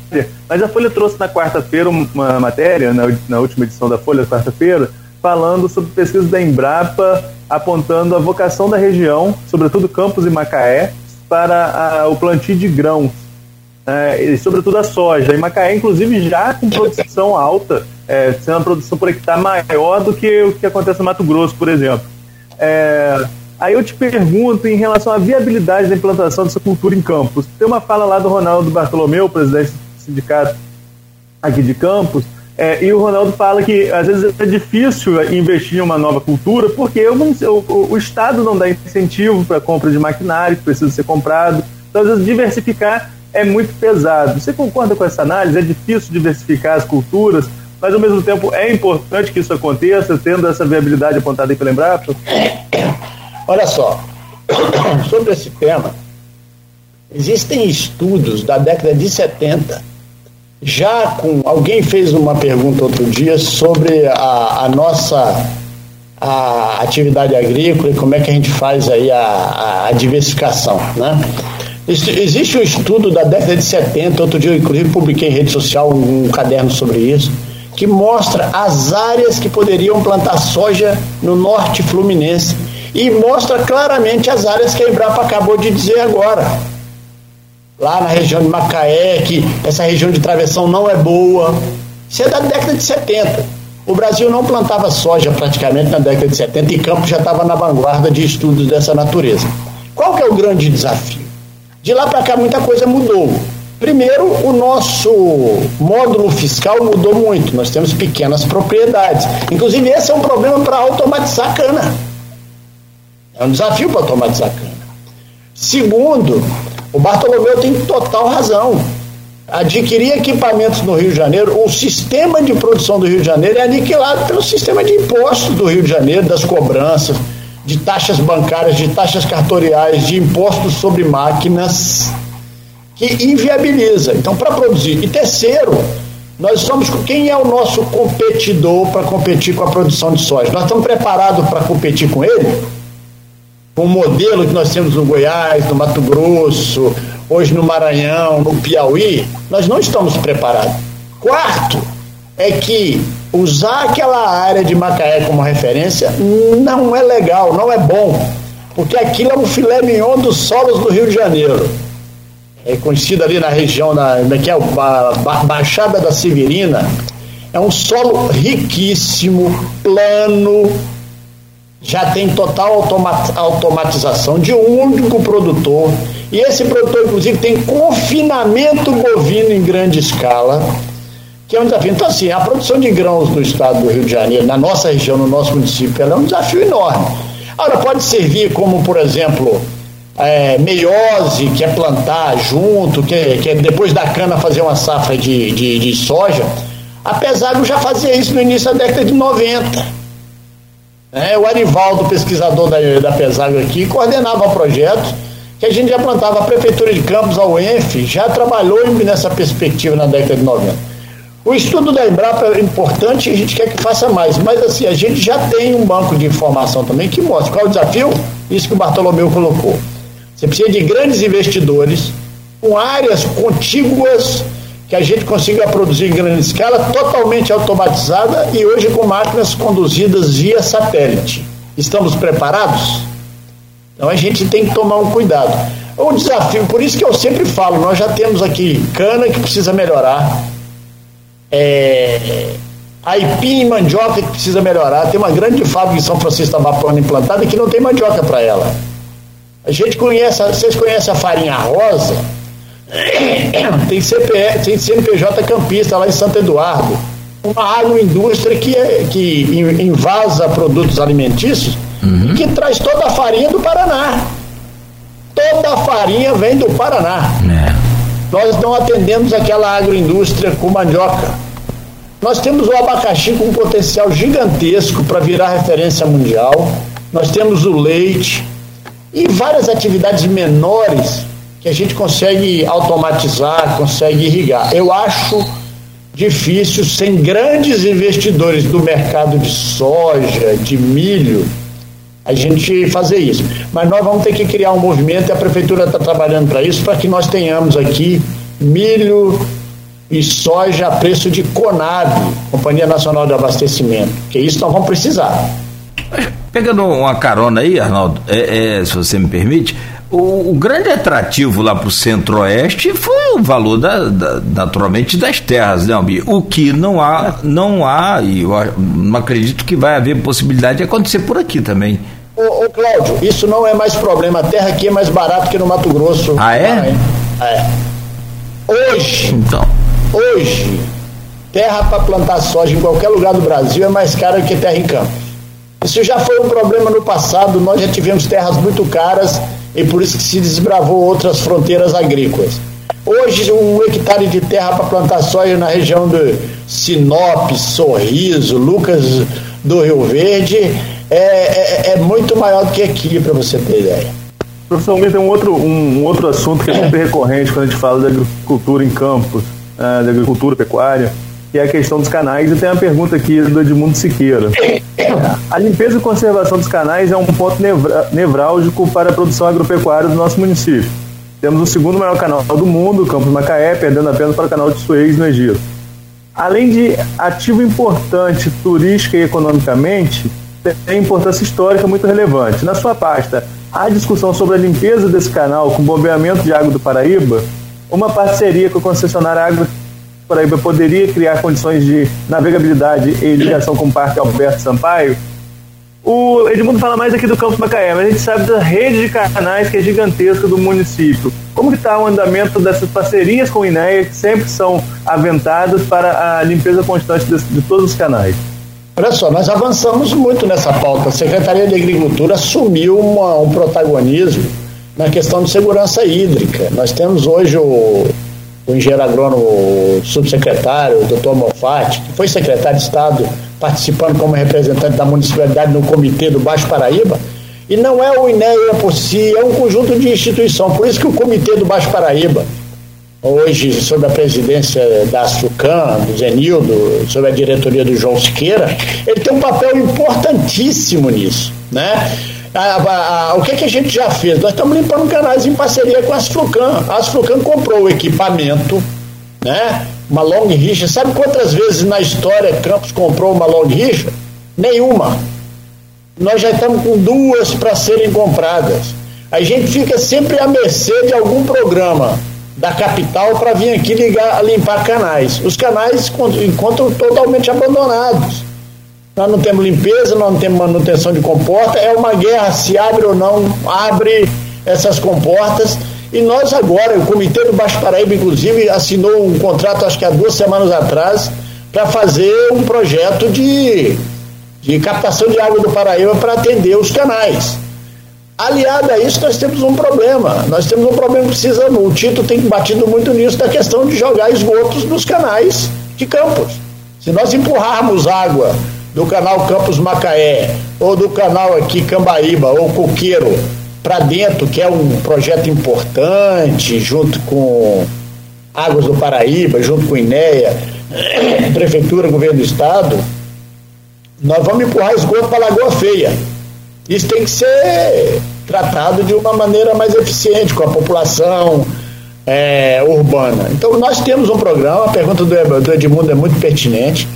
Mas a Folha trouxe na quarta-feira uma matéria, na, na última edição da Folha, quarta-feira, falando sobre pesquisa da Embrapa apontando a vocação da região, sobretudo Campos e Macaé, para a, o plantio de grãos, é, e sobretudo a soja. E Macaé, inclusive, já com produção alta, é, sendo a produção por hectare maior do que o que acontece no Mato Grosso, por exemplo. É, aí eu te pergunto em relação à viabilidade da implantação dessa cultura em Campos. Tem uma fala lá do Ronaldo Bartolomeu, presidente do sindicato aqui de Campos, é, e o Ronaldo fala que às vezes é difícil investir em uma nova cultura porque o, o, o Estado não dá incentivo para a compra de maquinário que precisa ser comprado. Então, às vezes, diversificar é muito pesado. Você concorda com essa análise? É difícil diversificar as culturas, mas ao mesmo tempo é importante que isso aconteça, tendo essa viabilidade apontada aí pela Embrapa? Olha só, sobre esse tema, existem estudos da década de 70 já com. Alguém fez uma pergunta outro dia sobre a, a nossa a atividade agrícola e como é que a gente faz aí a, a diversificação, né? Existe um estudo da década de 70, outro dia eu inclusive publiquei em rede social um, caderno sobre isso, que mostra as áreas que poderiam plantar soja no norte fluminense e mostra claramente as áreas que a Embrapa acabou de dizer agora lá na região de Macaé, que essa região de travessão não é boa. Isso é da década de 70. O Brasil não plantava soja praticamente na década de 70 e Campos já estava na vanguarda de estudos dessa natureza. Qual que é o grande desafio? De lá para cá muita coisa mudou. Primeiro, o nosso módulo fiscal mudou muito. Nós temos pequenas propriedades. Inclusive, esse é um problema para automatizar a cana. É um desafio para automatizar a cana. Segundo, o Bartolomeu tem total razão. Adquirir equipamentos no Rio de Janeiro, o sistema de produção do Rio de Janeiro é aniquilado pelo sistema de impostos do Rio de Janeiro, das cobranças, de taxas bancárias, de taxas cartoriais, de impostos sobre máquinas, que inviabiliza. Então, para produzir. E terceiro, nós somos quem é o nosso competidor para competir com a produção de soja? Nós estamos preparados para competir com ele? Com o modelo que nós temos no Goiás, no Mato Grosso, hoje no Maranhão, no Piauí, nós não estamos preparados. Quarto, é que usar aquela área de Macaé como referência não é legal, não é bom, porque aquilo é um filé mignon dos solos do Rio de Janeiro. É conhecido ali na região, na, que é a Baixada da Severina, é um solo riquíssimo, plano, já tem total automatização de um único produtor. E esse produtor, inclusive, tem confinamento bovino em grande escala, que é um desafio. Então, assim, a produção de grãos no estado do Rio de Janeiro, na nossa região, no nosso município, ela é um desafio enorme. Agora, pode servir como, por exemplo, é, meiose, que é plantar junto, que é, que é depois da cana fazer uma safra de, de, de soja. Apesar de eu já fazer isso no início da década de 90. É, o Arivaldo, pesquisador da, da Pesago aqui, coordenava projetos que a gente já plantava. A Prefeitura de Campos, a UENF, já trabalhou nessa perspectiva na década de 90. O estudo da Embrapa é importante e a gente quer que faça mais, mas assim, a gente já tem um banco de informação também que mostra qual é o desafio, isso que o Bartolomeu colocou. Você precisa de grandes investidores com áreas contíguas que a gente consiga produzir em grande escala, totalmente automatizada e hoje com máquinas conduzidas via satélite. Estamos preparados? Então a gente tem que tomar um cuidado. Um desafio, por isso que eu sempre falo, nós já temos aqui cana que precisa melhorar, é, aipim e mandioca que precisa melhorar. Tem uma grande fábrica em São Francisco da Mapona implantada que não tem mandioca para ela. A gente conhece, vocês conhecem a farinha rosa? Tem, CPE, tem CNPJ campista lá em Santo Eduardo. Uma agroindústria que, é, que invasa produtos alimentícios uhum. que traz toda a farinha do Paraná. Toda a farinha vem do Paraná. É. Nós não atendemos aquela agroindústria com mandioca. Nós temos o abacaxi com um potencial gigantesco para virar referência mundial. Nós temos o leite e várias atividades menores que a gente consegue automatizar, consegue irrigar. Eu acho difícil, sem grandes investidores do mercado de soja, de milho, a gente fazer isso. Mas nós vamos ter que criar um movimento e a prefeitura está trabalhando para isso, para que nós tenhamos aqui milho e soja a preço de Conab, Companhia Nacional de Abastecimento, que isso nós vamos precisar. Pegando uma carona aí, Arnaldo, é, é, se você me permite, o, o, grande atrativo lá para o centro-oeste foi o valor da, da, naturalmente das terras, né, Albi? O que não há, não há, e eu não acredito que vai haver possibilidade de acontecer por aqui também. Ô, ô Cláudio, isso não é mais problema. A terra aqui é mais barata que no Mato Grosso. Ah, é? É. Hoje. Então. Hoje, terra para plantar soja em qualquer lugar do Brasil é mais cara que terra em campo. Isso já foi um problema no passado. Nós já tivemos terras muito caras e por isso que se desbravou outras fronteiras agrícolas. Hoje, um hectare de terra para plantar soja na região de Sinop, Sorriso, Lucas do Rio Verde é, é, é muito maior do que aqui, para você ter ideia. Professor tem um outro, um, um, outro assunto que é sempre recorrente quando a gente fala da agricultura em campos, uh, da agricultura pecuária, que é a questão dos canais. E tem uma pergunta aqui do Edmundo Siqueira. A limpeza e conservação dos canais é um ponto nevra, nevrálgico para a produção agropecuária do nosso município. Temos o segundo maior canal do mundo, o Campos Macaé, perdendo apenas para o canal de Suez, no Egito. Além de ativo importante turística e economicamente, tem importância histórica muito relevante. Na sua pasta, há discussão sobre a limpeza desse canal com bombeamento de água do Paraíba, uma parceria com a concessionária Água Paraíba poderia criar condições de navegabilidade e ligação com o Parque Alberto Sampaio? O Edmundo fala mais aqui do Campos Macaé, mas a gente sabe da rede de canais que é gigantesca do município. Como está o andamento dessas parcerias com o INEA, que sempre são aventadas para a limpeza constante de, de todos os canais? Olha só, nós avançamos muito nessa pauta. A Secretaria de Agricultura assumiu uma, um protagonismo na questão de segurança hídrica. Nós temos hoje o, o engenheiro agrônomo subsecretário, o doutor Mofatti, que foi secretário de Estado, participando como representante da municipalidade no comitê do Baixo Paraíba. E não é o INEA por si, é um conjunto de instituição. Por isso que o comitê do Baixo Paraíba, hoje sob a presidência da Sucan, do Zenildo, sob a diretoria do João Siqueira, ele tem um papel importantíssimo nisso, né? A, a, a, o que, que a gente já fez? Nós estamos limpando canais em parceria com a Asflucan. A Asflucan comprou o equipamento, né? Uma long rixa. Sabe quantas vezes na história Campos comprou uma long rixa? Nenhuma. Nós já estamos com duas para serem compradas. A gente fica sempre à mercê de algum programa da capital para vir aqui ligar, limpar canais. Os canais encontram totalmente abandonados. Nós não temos limpeza, nós não temos manutenção de comporta, é uma guerra se abre ou não abre essas comportas. E nós agora, o Comitê do Baixo Paraíba, inclusive, assinou um contrato, acho que há duas semanas atrás, para fazer um projeto de, de captação de água do Paraíba para atender os canais. Aliado a isso, nós temos um problema. Nós temos um problema que precisa. O Tito tem batido muito nisso da questão de jogar esgotos nos canais de campos. Se nós empurrarmos água do canal Campos Macaé, ou do canal aqui Cambaíba, ou Coqueiro, para dentro, que é um projeto importante, junto com Águas do Paraíba, junto com INEA, Prefeitura, Governo do Estado, nós vamos empurrar esgoto para Lagoa Feia. Isso tem que ser tratado de uma maneira mais eficiente com a população é, urbana. Então, nós temos um programa, a pergunta do Edmundo é muito pertinente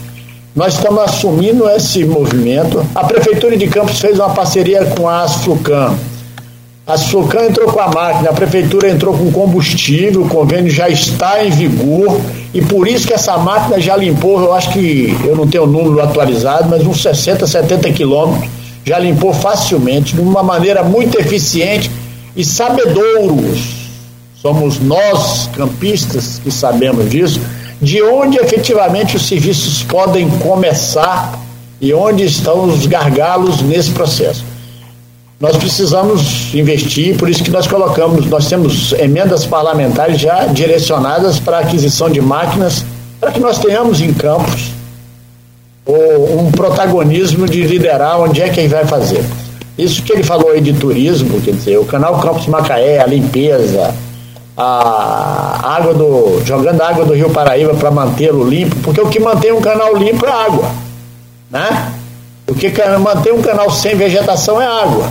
nós estamos assumindo esse movimento. A Prefeitura de Campos fez uma parceria com a Asflucan. A Asflucan entrou com a máquina, a Prefeitura entrou com combustível, o convênio já está em vigor e por isso que essa máquina já limpou, eu acho que, eu não tenho o número atualizado, mas uns 60, 70 quilômetros, já limpou facilmente, de uma maneira muito eficiente e sabedouros. Somos nós, campistas, que sabemos disso de onde efetivamente os serviços podem começar e onde estão os gargalos nesse processo. Nós precisamos investir, por isso que nós colocamos, nós temos emendas parlamentares já direcionadas para a aquisição de máquinas, para que nós tenhamos em campos um protagonismo de liderar onde é que ele vai fazer. Isso que ele falou aí de turismo, quer dizer, o canal Campos Macaé, a limpeza, a água do. jogando água do Rio Paraíba para mantê-lo limpo, porque o que mantém um canal limpo é água. Né? O que mantém um canal sem vegetação é água.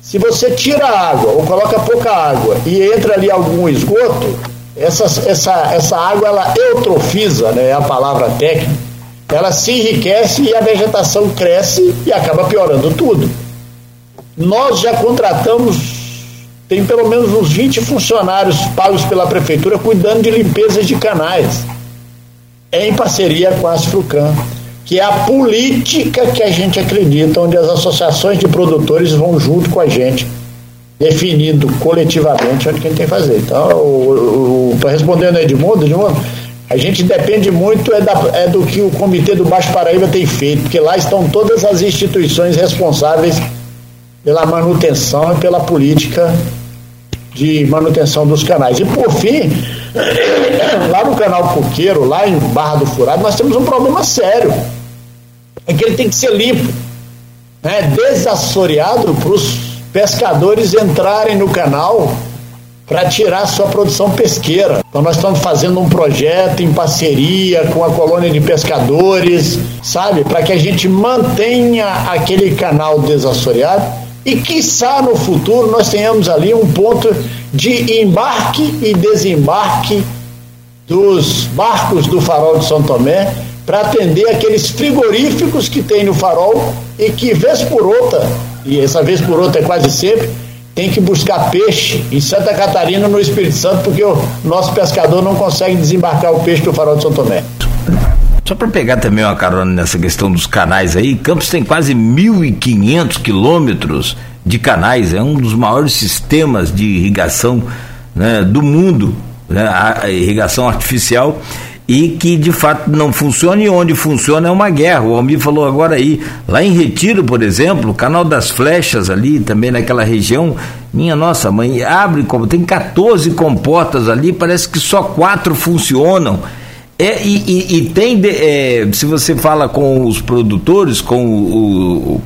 Se você tira a água ou coloca pouca água e entra ali algum esgoto, essa, essa, essa água ela eutrofiza, né, é a palavra técnica, ela se enriquece e a vegetação cresce e acaba piorando tudo. Nós já contratamos tem pelo menos uns 20 funcionários pagos pela prefeitura cuidando de limpeza de canais, em parceria com a Asfrucan, que é a política que a gente acredita, onde as associações de produtores vão junto com a gente, definindo coletivamente onde que a gente tem que fazer. Então, para responder no Edmundo, Edmundo, a gente depende muito é, da, é do que o Comitê do Baixo Paraíba tem feito, porque lá estão todas as instituições responsáveis pela manutenção e pela política de manutenção dos canais. E por fim, lá no canal Coqueiro, lá em Barra do Furado, nós temos um problema sério. É que ele tem que ser limpo, né? desassoreado para os pescadores entrarem no canal para tirar sua produção pesqueira. Então nós estamos fazendo um projeto em parceria com a colônia de pescadores, sabe, para que a gente mantenha aquele canal desassoreado e quiçá no futuro nós tenhamos ali um ponto de embarque e desembarque dos barcos do farol de São Tomé para atender aqueles frigoríficos que tem no farol e que vez por outra, e essa vez por outra é quase sempre, tem que buscar peixe em Santa Catarina no Espírito Santo porque o nosso pescador não consegue desembarcar o peixe do farol de São Tomé. Só para pegar também uma carona nessa questão dos canais aí, Campos tem quase 1.500 quilômetros de canais, é um dos maiores sistemas de irrigação né, do mundo, né, a irrigação artificial e que de fato não funciona e onde funciona é uma guerra. O Almir falou agora aí, lá em Retiro, por exemplo, o canal das flechas ali, também naquela região, minha nossa mãe, abre como tem 14 comportas ali, parece que só quatro funcionam. É, e, e, e tem, de, é, se você fala com os produtores, com o,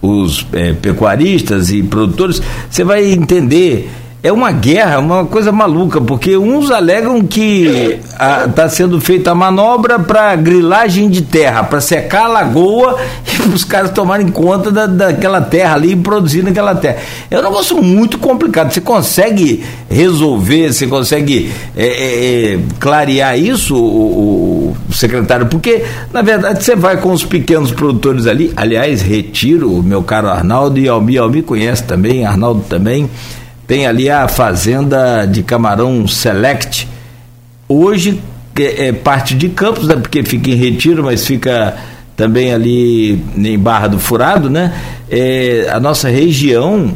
o, os é, pecuaristas e produtores, você vai entender é uma guerra, uma coisa maluca, porque uns alegam que está sendo feita a manobra para grilagem de terra, para secar a lagoa e os caras tomarem conta da, daquela terra ali e produzir naquela terra. É um negócio muito complicado. Você consegue resolver, você consegue é, é, é clarear isso, o, o, secretário? Porque, na verdade, você vai com os pequenos produtores ali, aliás, retiro o meu caro Arnaldo e Almi, Almi conhece também, Arnaldo também tem ali a fazenda de camarão Select. Hoje é, é parte de Campos, né, porque fica em Retiro, mas fica também ali em Barra do Furado, né? É, a nossa região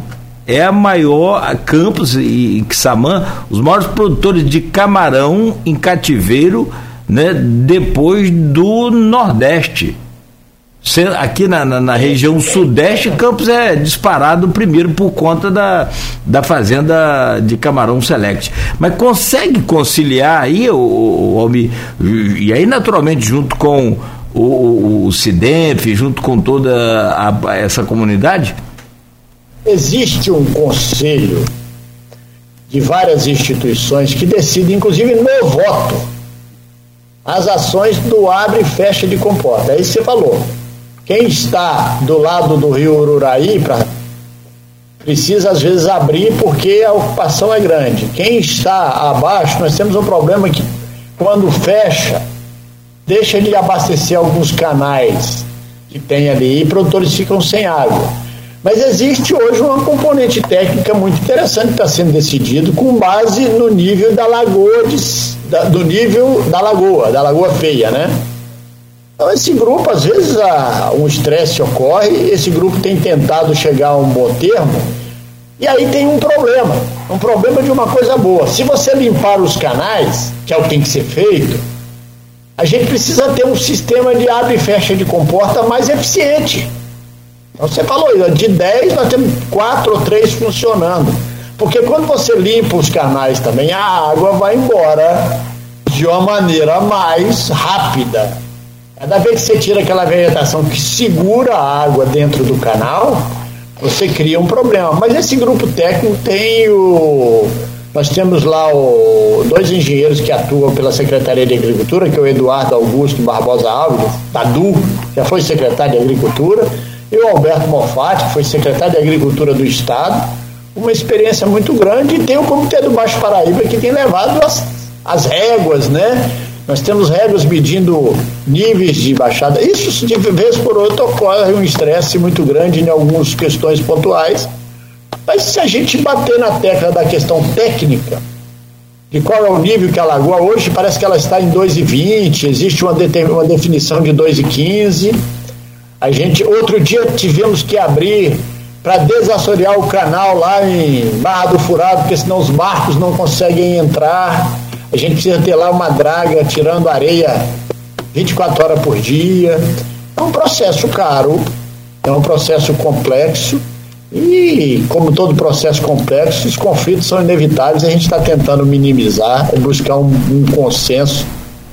é a maior, Campos e Xamã, os maiores produtores de camarão em cativeiro, né? Depois do Nordeste. Aqui na, na, na, região sudeste, Campos é disparado primeiro por conta da, da fazenda de Camarão Select. Mas consegue conciliar aí, o, o, e aí naturalmente junto com o, o, o junto com toda a, essa comunidade? Existe um conselho de várias instituições que decidem, inclusive no voto, as ações do abre e fecha de comporta. É isso que você falou. Quem está do lado do rio Ururaí pra, precisa às vezes abrir porque a ocupação é grande. Quem está abaixo, nós temos um problema que quando fecha, deixa de abastecer alguns canais que tem ali e produtores ficam sem água. Mas existe hoje uma componente técnica muito interessante que está sendo decidido com base no nível da lagoa, de, da, do nível da lagoa, da lagoa feia, né? Esse grupo, às vezes, um estresse ocorre, esse grupo tem tentado chegar a um bom termo, e aí tem um problema, um problema de uma coisa boa. Se você limpar os canais, que é o que tem que ser feito, a gente precisa ter um sistema de abre e fecha de comporta mais eficiente. Então, você falou, de 10 nós temos 4 ou 3 funcionando. Porque quando você limpa os canais também, a água vai embora de uma maneira mais rápida. Cada vez que você tira aquela vegetação que segura a água dentro do canal, você cria um problema. Mas esse grupo técnico tem o. Nós temos lá o, dois engenheiros que atuam pela Secretaria de Agricultura, que é o Eduardo Augusto Barbosa Alves, da DU, já foi secretário de Agricultura, e o Alberto Moffat, que foi secretário de Agricultura do Estado. Uma experiência muito grande, e tem o Comitê do Baixo Paraíba, que tem levado as, as réguas, né? Nós temos regras medindo níveis de baixada. Isso, de vez por outra, ocorre um estresse muito grande em algumas questões pontuais. Mas se a gente bater na tecla da questão técnica, de qual é o nível que a lagoa hoje, parece que ela está em 2,20, existe uma, uma definição de 2,15. A gente, outro dia, tivemos que abrir para desassorear o canal lá em Barra do Furado, porque senão os barcos não conseguem entrar. A gente precisa ter lá uma draga tirando areia 24 horas por dia. É um processo caro, é um processo complexo e, como todo processo complexo, os conflitos são inevitáveis. A gente está tentando minimizar buscar um, um consenso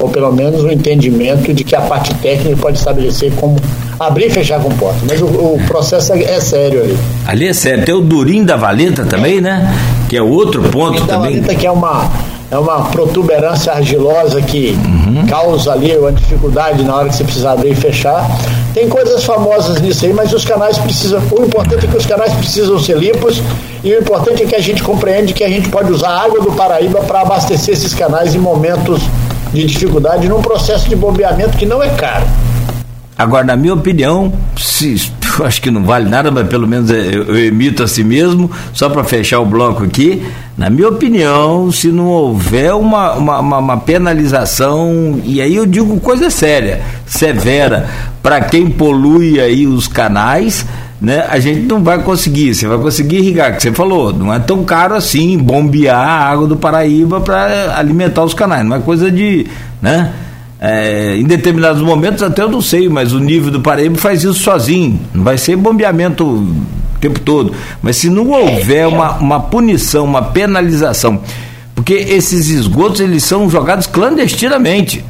ou pelo menos um entendimento de que a parte técnica pode estabelecer como abrir e fechar com porta. Mas o, o processo é, é, sério ali. Ali é sério. Tem o Durim da Valeta também, né? Que é outro ponto Durim também. Da Valeta que é uma é uma protuberância argilosa que uhum. causa ali uma dificuldade na hora que você precisa abrir e fechar. Tem coisas famosas nisso aí, mas os canais precisam. O importante é que os canais precisam ser limpos e o importante é que a gente compreende que a gente pode usar a água do Paraíba para abastecer esses canais em momentos de dificuldade, num processo de bombeamento que não é caro. Agora, na minha opinião, se eu acho que não vale nada, mas pelo menos é, eu, eu emito a si mesmo, só para fechar o bloco aqui. Na minha opinião, se não houver uma, uma, uma, uma penalização, e aí eu digo coisa séria, severa, para quem polui aí os canais, né, a gente não vai conseguir. Você vai conseguir irrigar, que você falou, não é tão caro assim bombear a água do Paraíba para alimentar os canais, não é coisa de. Né, é, em determinados momentos, até eu não sei, mas o nível do Paraíba faz isso sozinho. Não vai ser bombeamento o tempo todo. Mas se não houver uma, uma punição, uma penalização, porque esses esgotos eles são jogados clandestinamente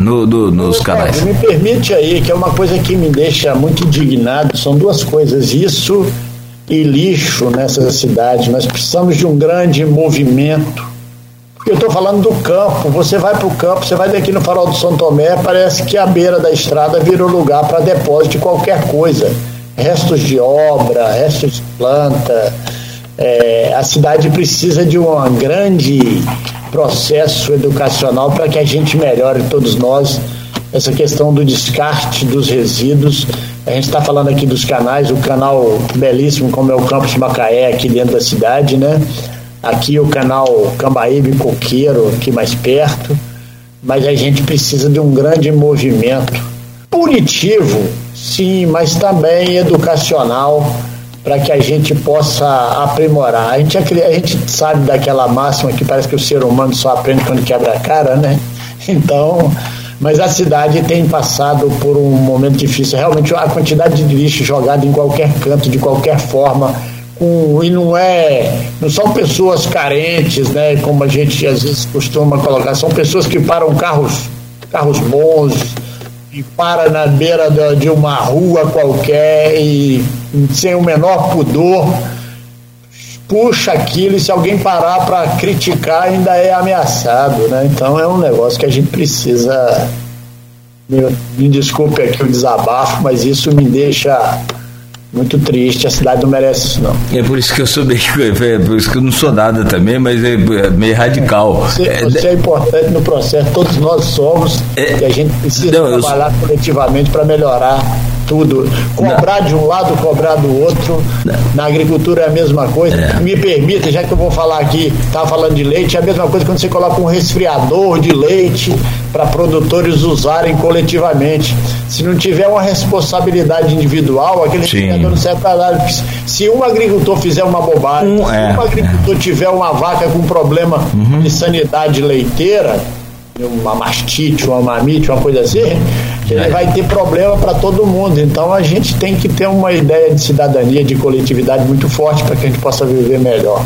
no, do, nos canais. Me permite aí, que é uma coisa que me deixa muito indignado, são duas coisas, isso e lixo nessa cidade. Nós precisamos de um grande movimento. Porque eu estou falando do campo, você vai para o campo, você vai daqui no farol do São Tomé, parece que a beira da estrada virou lugar para depósito de qualquer coisa. Restos de obra, restos de planta. É, a cidade precisa de um grande processo educacional para que a gente melhore todos nós essa questão do descarte dos resíduos. A gente está falando aqui dos canais, o canal belíssimo como é o Campus Macaé aqui dentro da cidade, né? Aqui o canal Cambaíbe Coqueiro, aqui mais perto. Mas a gente precisa de um grande movimento punitivo, sim, mas também educacional para que a gente possa aprimorar. A gente, a gente sabe daquela máxima que parece que o ser humano só aprende quando quebra a cara, né? Então, mas a cidade tem passado por um momento difícil. Realmente, a quantidade de lixo jogado em qualquer canto, de qualquer forma, um, e não é. Não são pessoas carentes, né? Como a gente às vezes costuma colocar, são pessoas que param carros, carros bons e para na beira de uma rua qualquer e sem o menor pudor puxa aquilo e se alguém parar para criticar ainda é ameaçado, né? Então é um negócio que a gente precisa me, desculpe aqui o desabafo, mas isso me deixa muito triste, a cidade não merece isso não. É por isso que eu sou meio, é por isso que eu não sou nada também, mas é, é meio radical. Você é, você é importante no processo, todos nós somos, é, e a gente precisa não, trabalhar eu... coletivamente para melhorar tudo. Cobrar não. de um lado, cobrar do outro. Não. Na agricultura é a mesma coisa. É. Me permita, já que eu vou falar aqui, estava falando de leite, é a mesma coisa quando você coloca um resfriador de leite para produtores usarem coletivamente. Se não tiver uma responsabilidade individual, aquele resfriador não serve para nada. Se um agricultor fizer uma bobagem, um, é, se um agricultor é. tiver uma vaca com problema uhum. de sanidade leiteira, uma mastite, uma mamite, uma coisa assim, ele é. vai ter problema para todo mundo. Então a gente tem que ter uma ideia de cidadania, de coletividade muito forte para que a gente possa viver melhor.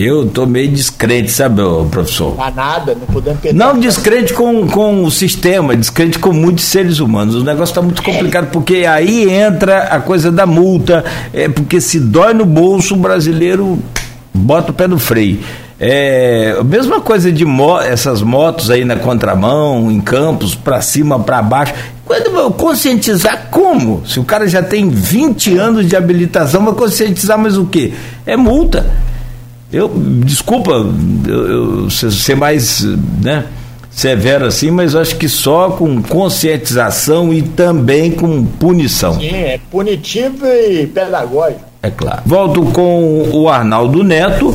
Eu tô meio descrente, sabe, professor? Não nada, não podemos perder. Não descrente com, com o sistema, descrente com muitos seres humanos. O negócio está muito complicado, porque aí entra a coisa da multa, é porque se dói no bolso, o brasileiro bota o pé no freio. É, mesma coisa de mo essas motos aí na contramão, em campos, para cima, para baixo. Quando conscientizar como? Se o cara já tem 20 anos de habilitação, vai conscientizar mais o quê? É multa. Eu, desculpa eu, eu ser mais né, severo assim, mas acho que só com conscientização e também com punição. Sim, é punitivo e pedagógico. É claro. Volto com o Arnaldo Neto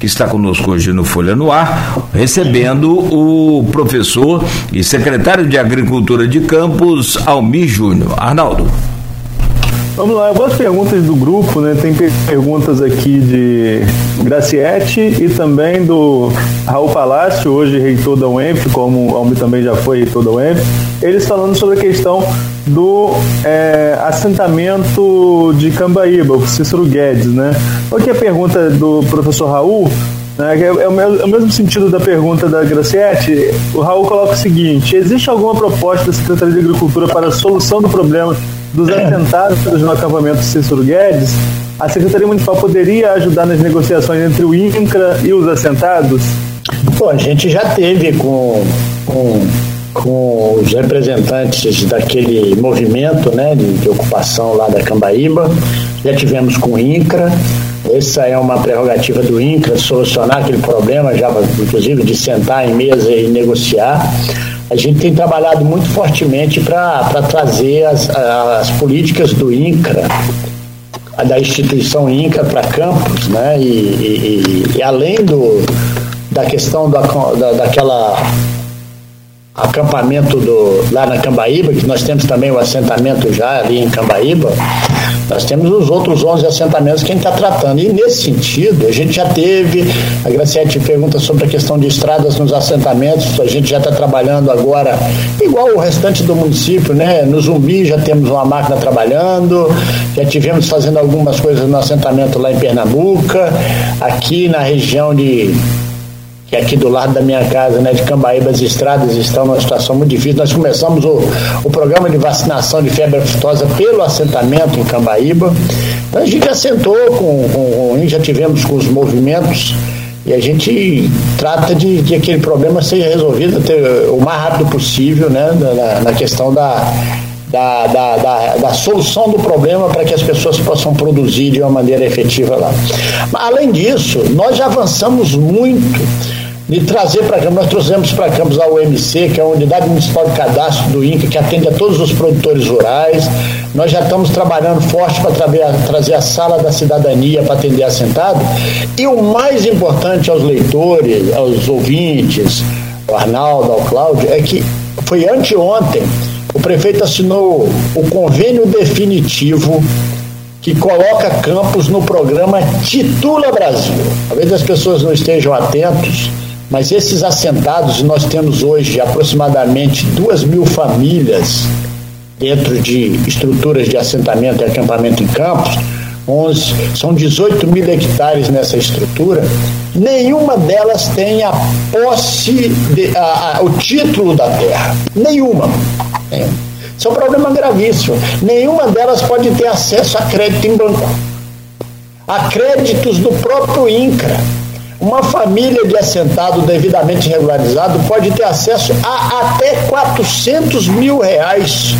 que está conosco hoje no Folha no Ar, recebendo o professor e secretário de Agricultura de Campos, Almir Júnior. Arnaldo. Vamos lá, algumas perguntas do grupo, né? Tem perguntas aqui de Graciete e também do Raul Palácio, hoje reitor da UEMP, como o Almir também já foi reitor da UEMP. Eles falando sobre a questão do é, assentamento de Cambaíba, o Cícero Guedes, né? Qual que é a pergunta do professor Raul? Né, é, é, o mesmo, é o mesmo sentido da pergunta da Graciete. O Raul coloca o seguinte: existe alguma proposta da Secretaria de Agricultura para a solução do problema dos assentados no acampamento Cícero Guedes? A Secretaria Municipal poderia ajudar nas negociações entre o INCRA e os assentados? Pô, a gente já teve com, com com os representantes daquele movimento né, de, de, ocupação lá da Cambaíba, já tivemos com o INCRA, Essa é uma prerrogativa do INCRA solucionar aquele problema, já inclusive de sentar em mesa e negociar. A gente tem trabalhado muito fortemente para trazer as, as políticas do INCRA da instituição INCA para campos, né? E, e, e, além do, da questão da, da, daquela acampamento do, lá na Cambaíba, que nós temos também o assentamento já ali em Cambaíba, nós temos os outros 11 assentamentos que a gente está tratando. E nesse sentido, a gente já teve, a Graciete pergunta sobre a questão de estradas nos assentamentos, a gente já está trabalhando agora, igual o restante do município, né? No Zumbi já temos uma máquina trabalhando, já tivemos fazendo algumas coisas no assentamento lá em Pernambuco, aqui na região de que aqui do lado da minha casa, né, de Cambaíba, as estradas estão numa situação muito difícil. Nós começamos o, o programa de vacinação de febre aftosa pelo assentamento em Cambaíba. Então a gente assentou com, com, já tivemos com os movimentos e a gente trata de que aquele problema seja resolvido o mais rápido possível, né, na, na questão da, da, da, da, da, solução do problema para que as pessoas possam produzir de uma maneira efetiva lá. Além disso, nós já avançamos muito de trazer para Campos, nós trouxemos para Campos a UMC, que é a Unidade Municipal de Cadastro do INCA, que atende a todos os produtores rurais. Nós já estamos trabalhando forte para trazer a sala da cidadania para atender assentado. E o mais importante aos leitores, aos ouvintes, ao Arnaldo, ao Cláudio, é que foi anteontem o prefeito assinou o convênio definitivo que coloca Campos no programa Titula Brasil. Talvez as pessoas não estejam atentos, mas esses assentados, nós temos hoje aproximadamente duas mil famílias dentro de estruturas de assentamento e acampamento em Campos, 11, são 18 mil hectares nessa estrutura, nenhuma delas tem a posse, de, a, a, o título da terra. Nenhuma. nenhuma. Isso é um problema gravíssimo. Nenhuma delas pode ter acesso a crédito em banco. A créditos do próprio INCRA uma família de assentado devidamente regularizado pode ter acesso a até 400 mil reais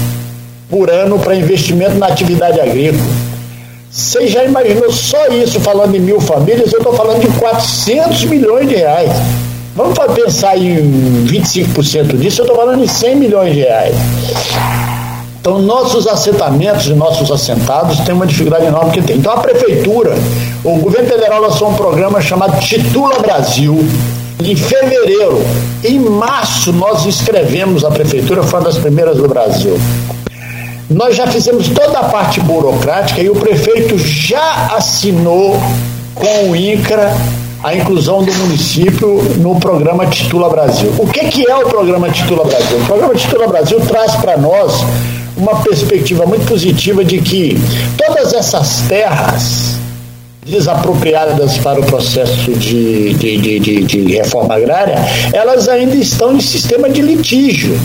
por ano para investimento na atividade agrícola. Você já imaginou só isso falando em mil famílias? Eu estou falando de 400 milhões de reais. Vamos pensar em 25% disso, eu estou falando em 100 milhões de reais. Então, nossos assentamentos e nossos assentados têm uma dificuldade enorme que tem. Então, a prefeitura, o governo federal lançou um programa chamado Titula Brasil, em fevereiro. Em março, nós escrevemos a prefeitura, foi uma das primeiras do Brasil. Nós já fizemos toda a parte burocrática e o prefeito já assinou com o INCRA a inclusão do município no programa Titula Brasil. O que, que é o programa Titula Brasil? O programa Titula Brasil traz para nós uma perspectiva muito positiva de que todas essas terras desapropriadas para o processo de, de, de, de, reforma agrária, elas ainda estão em sistema de litígio.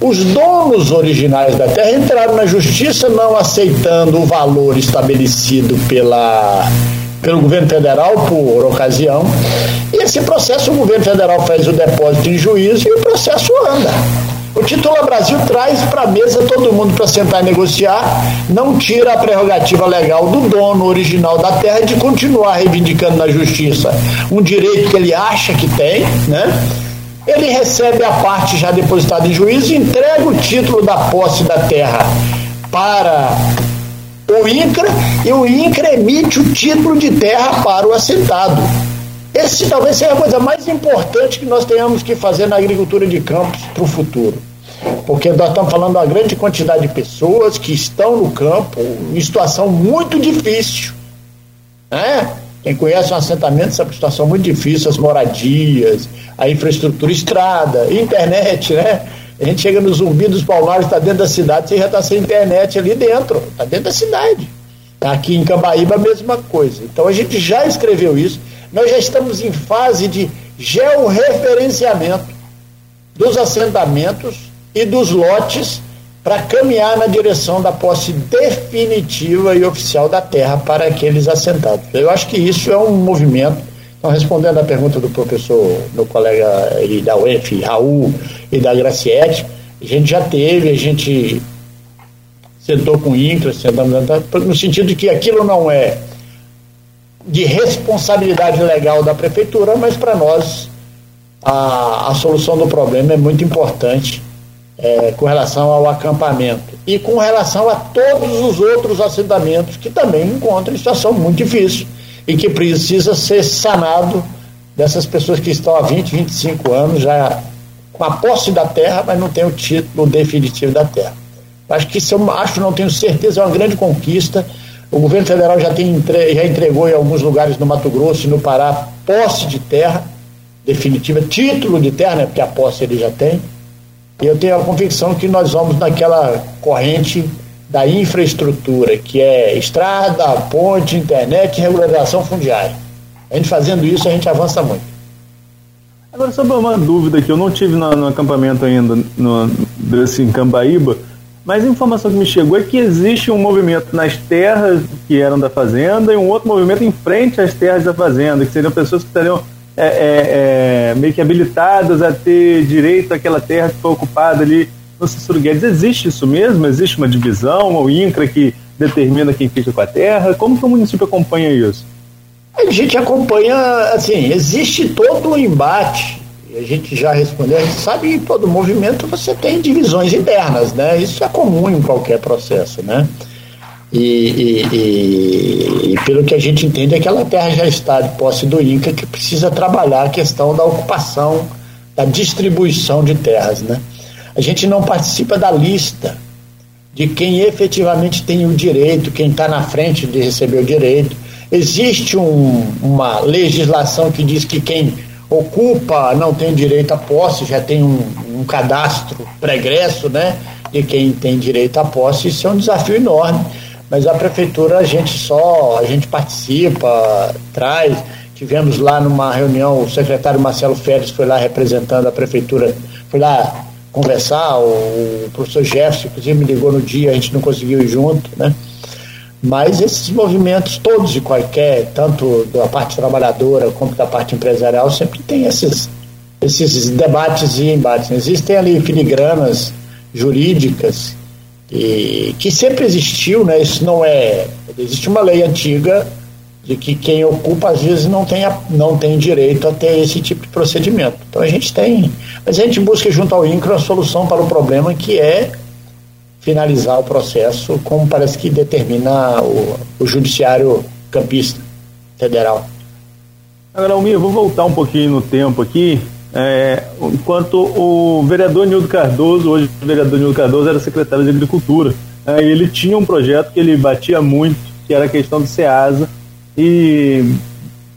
Os donos originais da terra entraram na justiça não aceitando o valor estabelecido pela, pelo governo federal por ocasião. E esse processo o governo federal faz o depósito em juízo e o processo anda. O Titula Brasil traz para a mesa todo mundo para sentar e negociar, não tira a prerrogativa legal do dono original da terra de continuar reivindicando na justiça um direito que ele acha que tem, né? Ele recebe a parte já depositada em juízo e entrega o título da posse da terra para o INCRA e o INCRA emite o título de terra para o assentado. Esse talvez seja a coisa mais importante que nós tenhamos que fazer na agricultura de campos para o futuro. Porque nós estamos falando de uma grande quantidade de pessoas que estão no campo em situação muito difícil. Né? Quem conhece um assentamento sabe que situação muito difícil, as moradias, a infraestrutura, estrada, internet, né? A gente chega no zumbi dos palmares, está dentro da cidade, você já está sem internet ali dentro, está dentro da cidade. Aqui em Cambaíba a mesma coisa. Então a gente já escreveu isso, nós já estamos em fase de georreferenciamento dos assentamentos e dos lotes para caminhar na direção da posse definitiva e oficial da terra para aqueles assentados. Eu acho que isso é um movimento. Então, respondendo à pergunta do professor, meu colega da UF, Raul e da Graciete, a gente já teve, a gente sentou com INCRA, sentamos no sentido de que aquilo não é de responsabilidade legal da prefeitura, mas para nós a, a solução do problema é muito importante é, com relação ao acampamento e com relação a todos os outros assentamentos que também encontram situação muito difícil e que precisa ser sanado dessas pessoas que estão há 20, 25 anos já com a posse da terra, mas não tem o título definitivo da terra. Acho que isso eu acho, não tenho certeza, é uma grande conquista. O governo federal já, tem, já entregou em alguns lugares no Mato Grosso e no Pará posse de terra definitiva, título de terra, né, porque a posse ele já tem. E eu tenho a convicção que nós vamos naquela corrente da infraestrutura, que é estrada, ponte, internet e regularização fundiária. A gente fazendo isso, a gente avança muito. Agora, sobre uma dúvida que eu não tive no, no acampamento ainda, no, desse em Cambaíba, mas a informação que me chegou é que existe um movimento nas terras que eram da fazenda e um outro movimento em frente às terras da fazenda, que seriam pessoas que estariam é, é, é, meio que habilitadas a ter direito àquela terra que foi ocupada ali Cícero Guedes. Existe isso mesmo? Existe uma divisão, o INCRA que determina quem fica com a terra? Como que o município acompanha isso? A gente acompanha, assim, existe todo um embate, a gente já respondeu, a gente sabe que todo movimento você tem divisões internas, né? Isso é comum em qualquer processo, né? E, e, e, e, pelo que a gente entende, aquela terra já está de posse do INCA, que precisa trabalhar a questão da ocupação, da distribuição de terras. Né? A gente não participa da lista de quem efetivamente tem o direito, quem está na frente de receber o direito. Existe um, uma legislação que diz que quem ocupa não tem direito à posse, já tem um, um cadastro pregresso né, de quem tem direito à posse. Isso é um desafio enorme mas a prefeitura a gente só, a gente participa, traz. Tivemos lá numa reunião, o secretário Marcelo Félix foi lá representando a prefeitura, foi lá conversar, o, professor Jefferson, inclusive, me ligou no dia, a gente não conseguiu ir junto, né? Mas esses movimentos, todos e qualquer, tanto da parte trabalhadora como da parte empresarial, sempre tem esses, esses debates e embates. Existem ali filigranas jurídicas e que sempre existiu, né? Isso não é. Existe uma lei antiga de que quem ocupa às vezes não tem, não tem direito a ter esse tipo de procedimento. Então a gente tem, mas a gente busca junto ao INCRA a solução para o problema que é finalizar o processo como parece que determina o, o judiciário campista federal. Agora, Almir, vou voltar um pouquinho no tempo aqui é, enquanto o vereador Nildo Cardoso, hoje o vereador Nildo Cardoso era secretário de Agricultura, é, ele tinha um projeto que ele batia muito, que era a questão do SEASA, e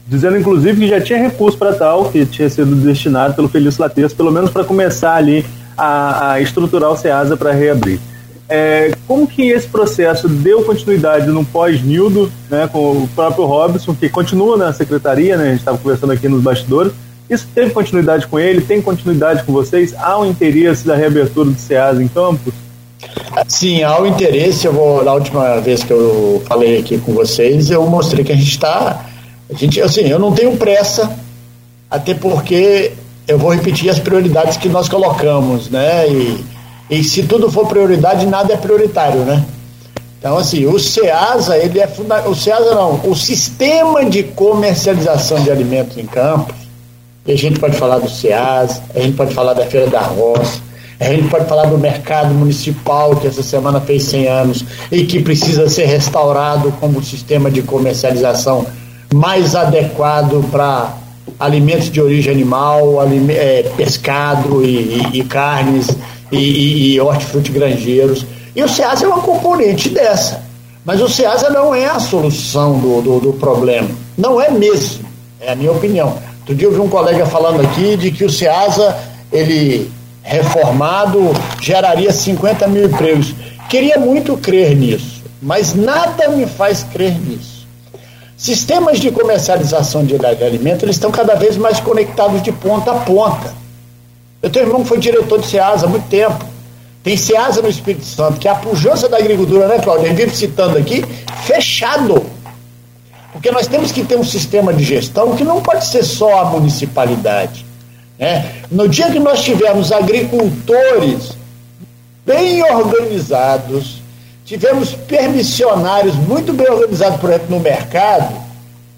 dizendo inclusive que já tinha recurso para tal, que tinha sido destinado pelo Felício Lates, pelo menos para começar ali a, a, estruturar o SEASA para reabrir. É, como que esse processo deu continuidade no pós-Nildo, né, com o próprio Robson, que continua na secretaria, né, a gente estava conversando aqui nos bastidores, isso teve continuidade com ele? Tem continuidade com vocês? Há um interesse da reabertura do SEAS em Campos? Sim, há o interesse. Eu vou, na última vez que eu falei aqui com vocês, eu mostrei que a gente está. A gente, assim, eu não tenho pressa, até porque eu vou repetir as prioridades que nós colocamos, né? E, e se tudo for prioridade, nada é prioritário, né? Então, assim, o SEASA, ele é. O SEASA não, o sistema de comercialização de alimentos em Campos, e a gente pode falar do SEAS, a gente pode falar da Feira da Roça, a gente pode falar do mercado municipal, que essa semana fez 100 anos e que precisa ser restaurado como sistema de comercialização mais adequado para alimentos de origem animal, é, pescado e, e, e carnes e, e, e hortifrutigranjeiros. E o SEAS é uma componente dessa. Mas o SEASA não é a solução do, do, do problema. Não é mesmo, é a minha opinião. Outro dia eu vi um colega falando aqui de que o SEASA, ele reformado, geraria 50 mil empregos. Queria muito crer nisso, mas nada me faz crer nisso. Sistemas de comercialização de alimentos eles estão cada vez mais conectados de ponta a ponta. Eu tenho um irmão que foi diretor de SEASA há muito tempo. Tem SEASA no Espírito Santo, que é a pujança da agricultura, né, Cláudio? Eu vivo citando aqui, fechado. Porque nós temos que ter um sistema de gestão que não pode ser só a municipalidade. Né? No dia que nós tivermos agricultores bem organizados, tivemos permissionários muito bem organizados, por exemplo, no mercado,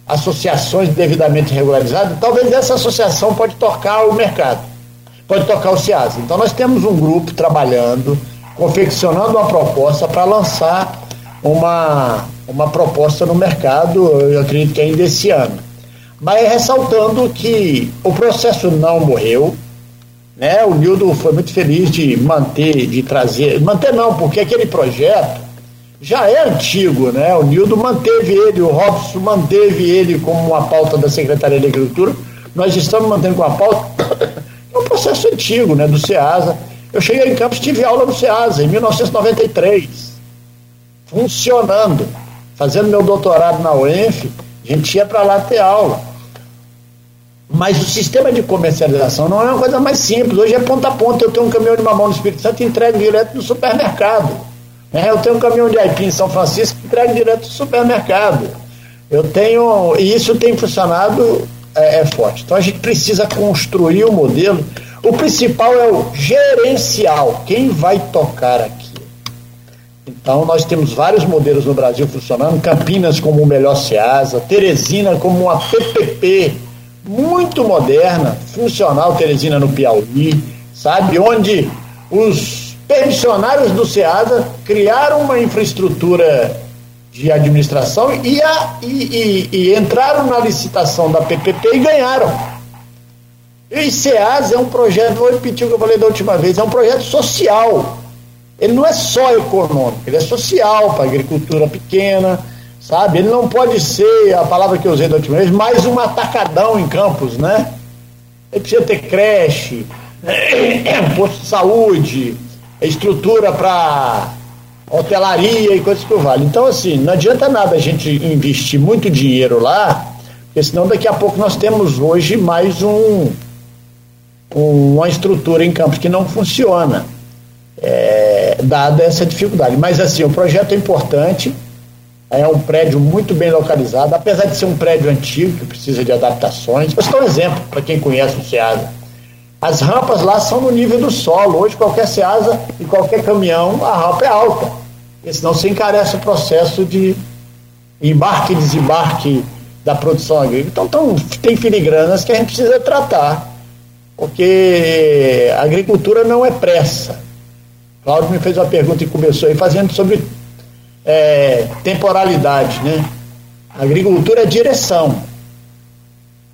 associações devidamente regularizadas, talvez essa associação pode tocar o mercado, pode tocar o SEASA. Então nós temos um grupo trabalhando, confeccionando uma proposta para lançar uma, uma proposta no mercado, eu acredito que ainda esse ano. Mas ressaltando que o processo não morreu, né? O Nildo foi muito feliz de manter, de trazer, manter não, porque aquele projeto já é antigo, né? O Nildo manteve ele, o Robson manteve ele como uma pauta da Secretaria de Agricultura. Nós estamos mantendo com a pauta. É um processo antigo, né? Do SEASA. Eu cheguei em Campos, tive aula no SEASA em 1993, funcionando, fazendo meu doutorado na UENF, a gente ia para lá ter aula. Mas o sistema de comercialização não é uma coisa mais simples. Hoje é ponta a ponta. Eu tenho um caminhão de mamão no Espírito Santo e entrego direto no supermercado. É, eu tenho um caminhão de aipim em São Francisco e entrego direto no supermercado. Eu tenho. E isso tem funcionado é, é forte. Então a gente precisa construir o um modelo. O principal é o gerencial. Quem vai tocar aqui? Então, nós temos vários modelos no Brasil funcionando: Campinas como o melhor SEASA, Teresina como uma PPP muito moderna, funcional, Teresina no Piauí, sabe? Onde os permissionários do SEASA criaram uma infraestrutura de administração e, a, e, e, e entraram na licitação da PPP e ganharam. E SEASA é um projeto, vou repetir o que eu falei da última vez, é um projeto social. Ele não é só econômico, ele é social para a agricultura pequena, sabe? Ele não pode ser, a palavra que eu usei da última vez, mais um atacadão em campos, né? Ele precisa ter creche, posto de saúde, estrutura para hotelaria e coisas que vale. Então, assim, não adianta nada a gente investir muito dinheiro lá, porque senão daqui a pouco nós temos hoje mais um, um uma estrutura em campos que não funciona, é, dada essa dificuldade. Mas, assim, o projeto é importante, é um prédio muito bem localizado, apesar de ser um prédio antigo, que precisa de adaptações. Vou citar um exemplo para quem conhece o SEASA. As rampas lá são no nível do solo. Hoje, qualquer SEASA e qualquer caminhão, a rampa é alta. Porque senão se encarece o processo de embarque e desembarque da produção agrícola. Então, tão, tem filigranas que a gente precisa tratar, porque a agricultura não é pressa. Cláudio me fez uma pergunta e começou aí fazendo sobre é, temporalidade, né? Agricultura é direção.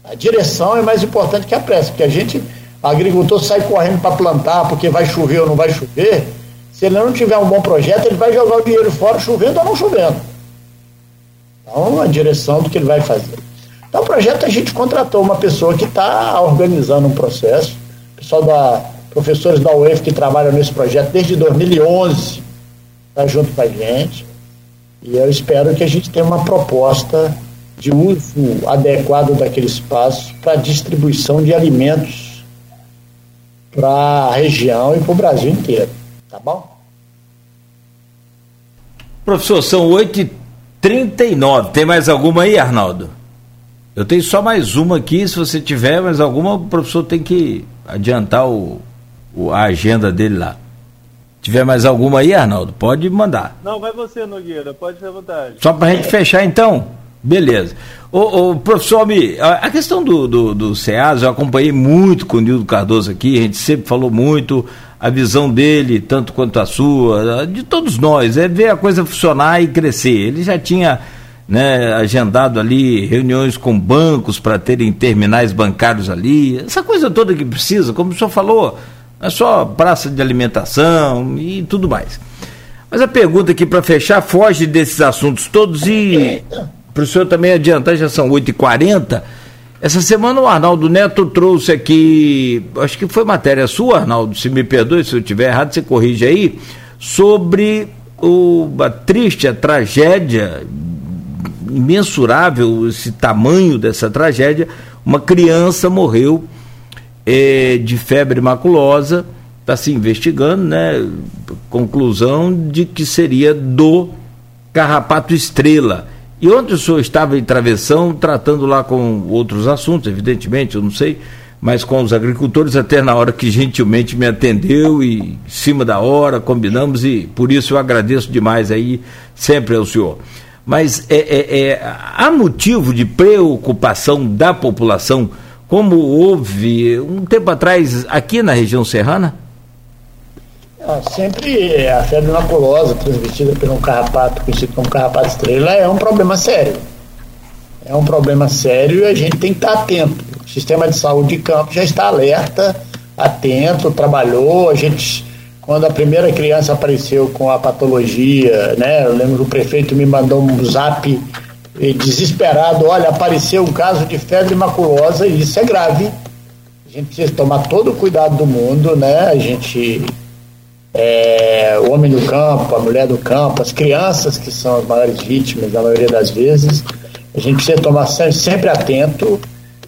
A direção é mais importante que a pressa, porque a gente, agricultor sai correndo para plantar porque vai chover ou não vai chover. Se ele não tiver um bom projeto, ele vai jogar o dinheiro fora chovendo ou não chovendo. Então, a direção do que ele vai fazer. Então, o projeto a gente contratou uma pessoa que está organizando um processo, pessoal da professores da UEF que trabalham nesse projeto desde 2011, está junto com a gente. E eu espero que a gente tenha uma proposta de uso adequado daquele espaço para distribuição de alimentos para a região e para o Brasil inteiro. Tá bom? Professor, são 8h39. Tem mais alguma aí, Arnaldo? Eu tenho só mais uma aqui. Se você tiver mais alguma, o professor tem que adiantar o, o a agenda dele lá. Tiver mais alguma aí, Arnaldo? Pode mandar. Não, vai você, Nogueira, pode ter vontade. Só para a gente fechar então? Beleza. Ô professor Mi, a questão do, do, do SEAS, eu acompanhei muito com o Nildo Cardoso aqui, a gente sempre falou muito, a visão dele, tanto quanto a sua, de todos nós, é ver a coisa funcionar e crescer. Ele já tinha né, agendado ali reuniões com bancos para terem terminais bancários ali, essa coisa toda que precisa, como o senhor falou, é só praça de alimentação e tudo mais. Mas a pergunta aqui para fechar foge desses assuntos todos e para o senhor também adiantar, já são 8h40. Essa semana o Arnaldo Neto trouxe aqui, acho que foi matéria sua, Arnaldo, se me perdoe se eu estiver errado, você corrige aí, sobre o, a triste, a tragédia, imensurável esse tamanho dessa tragédia, uma criança morreu de febre maculosa, está se investigando, né? Conclusão de que seria do carrapato estrela. E ontem o senhor estava em travessão, tratando lá com outros assuntos, evidentemente, eu não sei, mas com os agricultores, até na hora que gentilmente me atendeu e em cima da hora combinamos e por isso eu agradeço demais aí sempre ao senhor. mas é, é, é, há motivo de preocupação da população, como houve um tempo atrás aqui na região serrana? Ah, sempre a febre maculosa, transmitida por um carrapato conhecido como carrapato estrela, é um problema sério. É um problema sério e a gente tem que estar atento. O sistema de saúde de campo já está alerta, atento, trabalhou. A gente, quando a primeira criança apareceu com a patologia, né? Eu lembro que o prefeito me mandou um zap desesperado, olha, apareceu um caso de febre maculosa e isso é grave. A gente precisa tomar todo o cuidado do mundo, né? A gente é, o homem do campo, a mulher do campo, as crianças que são as maiores vítimas, na maioria das vezes. A gente precisa tomar sempre atento,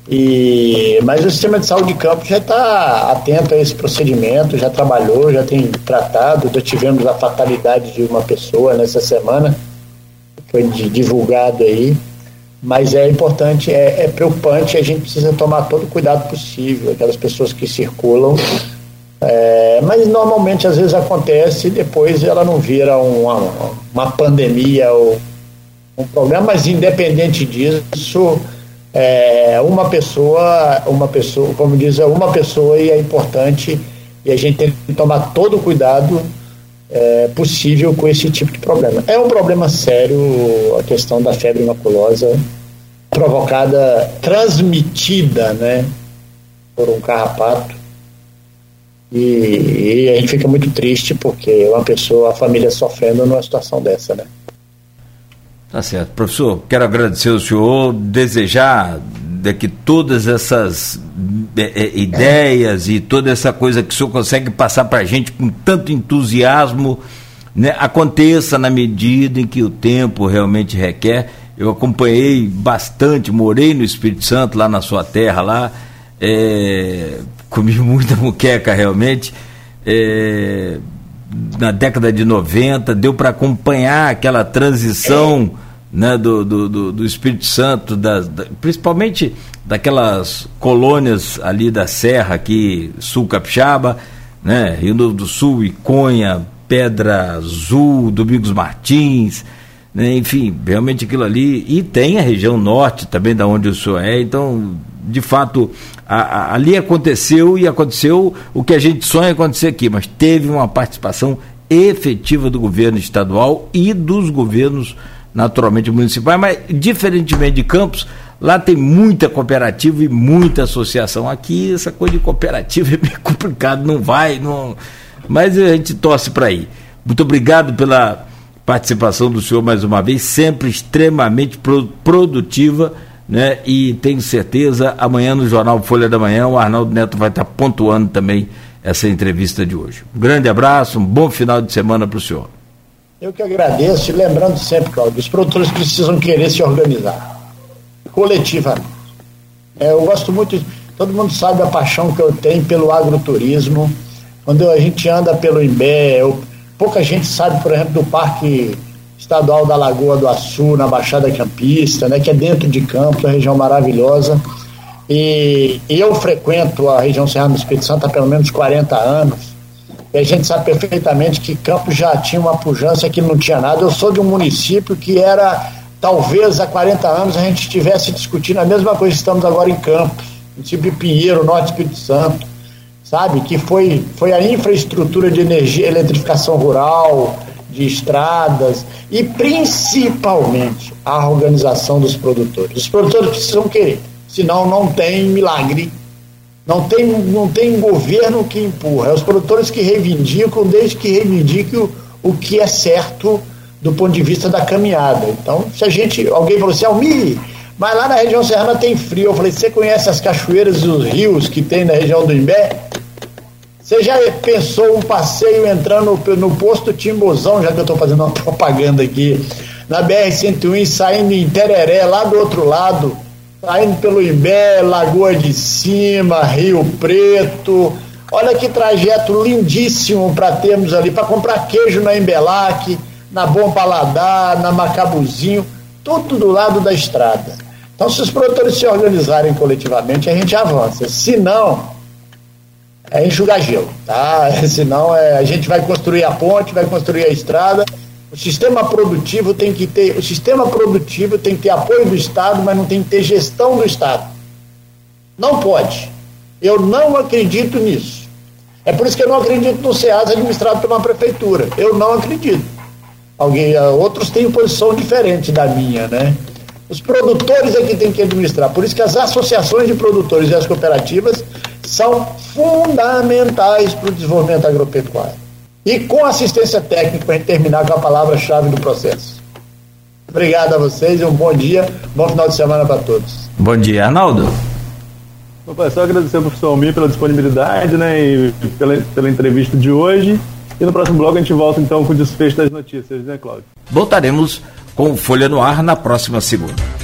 e, mas o sistema de saúde de campo já está atento a esse procedimento, já trabalhou, já tem tratado. Já tivemos a fatalidade de uma pessoa nessa semana, foi divulgado aí. Mas é importante, é, é preocupante, a gente precisa tomar todo o cuidado possível, aquelas pessoas que circulam é, mas normalmente às vezes acontece e depois ela não vira uma, uma pandemia ou um problema, mas independente disso, é, uma pessoa, uma pessoa, como diz, é uma pessoa e é importante e a gente tem que tomar todo o cuidado é, possível com esse tipo de problema. É um problema sério a questão da febre maculosa provocada, transmitida, né, por um carrapato e, e, a gente fica muito triste porque uma pessoa, a família sofrendo numa situação dessa, né? Tá certo. Professor, quero agradecer ao senhor, desejar de que todas essas é, é, ideias e toda essa coisa que o senhor consegue passar para a gente com tanto entusiasmo né, aconteça na medida em que o tempo realmente requer. Eu acompanhei bastante, morei no Espírito Santo, lá na sua terra, lá. É, comi muita muqueca realmente. É, na década de 90, deu para acompanhar aquela transição né, do, do, do, do Espírito Santo, das, da, principalmente daquelas colônias ali da Serra, aqui, Sul Capixaba, né, Rio Novo do Sul, Iconha, Pedra Azul, Domingos Martins, né, enfim, realmente aquilo ali. E tem a região norte também, da onde o senhor é, então, de fato, a, a, ali aconteceu e aconteceu o que a gente sonha acontecer aqui, mas teve uma participação efetiva do governo estadual e dos governos naturalmente municipais, mas diferentemente de Campos, lá tem muita cooperativa e muita associação. Aqui essa coisa de cooperativa é meio complicado, não vai, não. Mas a gente torce para ir. Muito obrigado pela participação do senhor mais uma vez, sempre extremamente produtiva né? E tenho certeza, amanhã no Jornal Folha da Manhã, o Arnaldo Neto vai estar pontuando também essa entrevista de hoje. Um grande abraço, um bom final de semana para o senhor. Eu que agradeço, e lembrando sempre, Claudio, os produtores precisam querer se organizar coletivamente. É, eu gosto muito, todo mundo sabe a paixão que eu tenho pelo agroturismo. Quando a gente anda pelo Imbé, eu, pouca gente sabe, por exemplo, do Parque estadual da Lagoa do Açu, na Baixada Campista, né, que é dentro de Campos, uma região maravilhosa. E, eu frequento a região Serra do Espírito Santo há pelo menos 40 anos. E a gente sabe perfeitamente que Campos já tinha uma pujança que não tinha nada. Eu sou de um município que era, talvez há 40 anos, a gente estivesse discutindo a mesma coisa que estamos agora em Campos, município de Pinheiro, Norte Espírito Santo, sabe? Que foi, foi a infraestrutura de energia, eletrificação rural, de estradas e principalmente a organização dos produtores. Os produtores precisam querer, senão não tem milagre, não tem, não tem governo que empurra. É os produtores que reivindicam, desde que reivindiquem o, o que é certo do ponto de vista da caminhada. Então, se a gente, alguém falou assim, Almir, mas lá na região serrana tem frio. Eu falei, você conhece as cachoeiras e os rios que tem na região do Imbé? Você já pensou um passeio entrando no, no posto Timbozão, já que eu estou fazendo uma propaganda aqui, na BR-101, saindo em Tereré, lá do outro lado, saindo pelo Imbé, Lagoa de Cima, Rio Preto. Olha que trajeto lindíssimo para termos ali, para comprar queijo na Embelac, na Bom Paladar, na Macabuzinho, tudo do lado da estrada. Então, se os produtores se organizarem coletivamente, a gente avança. Se não, é enxugar gelo, tá? Senão é, a gente vai construir a ponte, vai construir a estrada O sistema produtivo tem que ter, o sistema produtivo tem que ter apoio do Estado, mas não tem que ter gestão do Estado. Não pode. Eu não acredito nisso. É por isso que eu não acredito no SEAS administrado por uma prefeitura. Eu não acredito. Alguém, ah, outros têm posição diferente da minha, né? Os produtores é que tem que administrar. Por isso que as associações de produtores e as cooperativas são fundamentais para o desenvolvimento agropecuário. E com assistência técnica para terminar com a palavra-chave do processo. Obrigado a vocês e um bom dia, bom final de semana para todos. Bom dia, Arnaldo. Opa, só agradecer ao professor Almir pela disponibilidade né, e pela, pela entrevista de hoje. E no próximo bloco a gente volta então com o desfecho das notícias, né, Cláudio? Voltaremos com Folha no Ar na próxima segunda.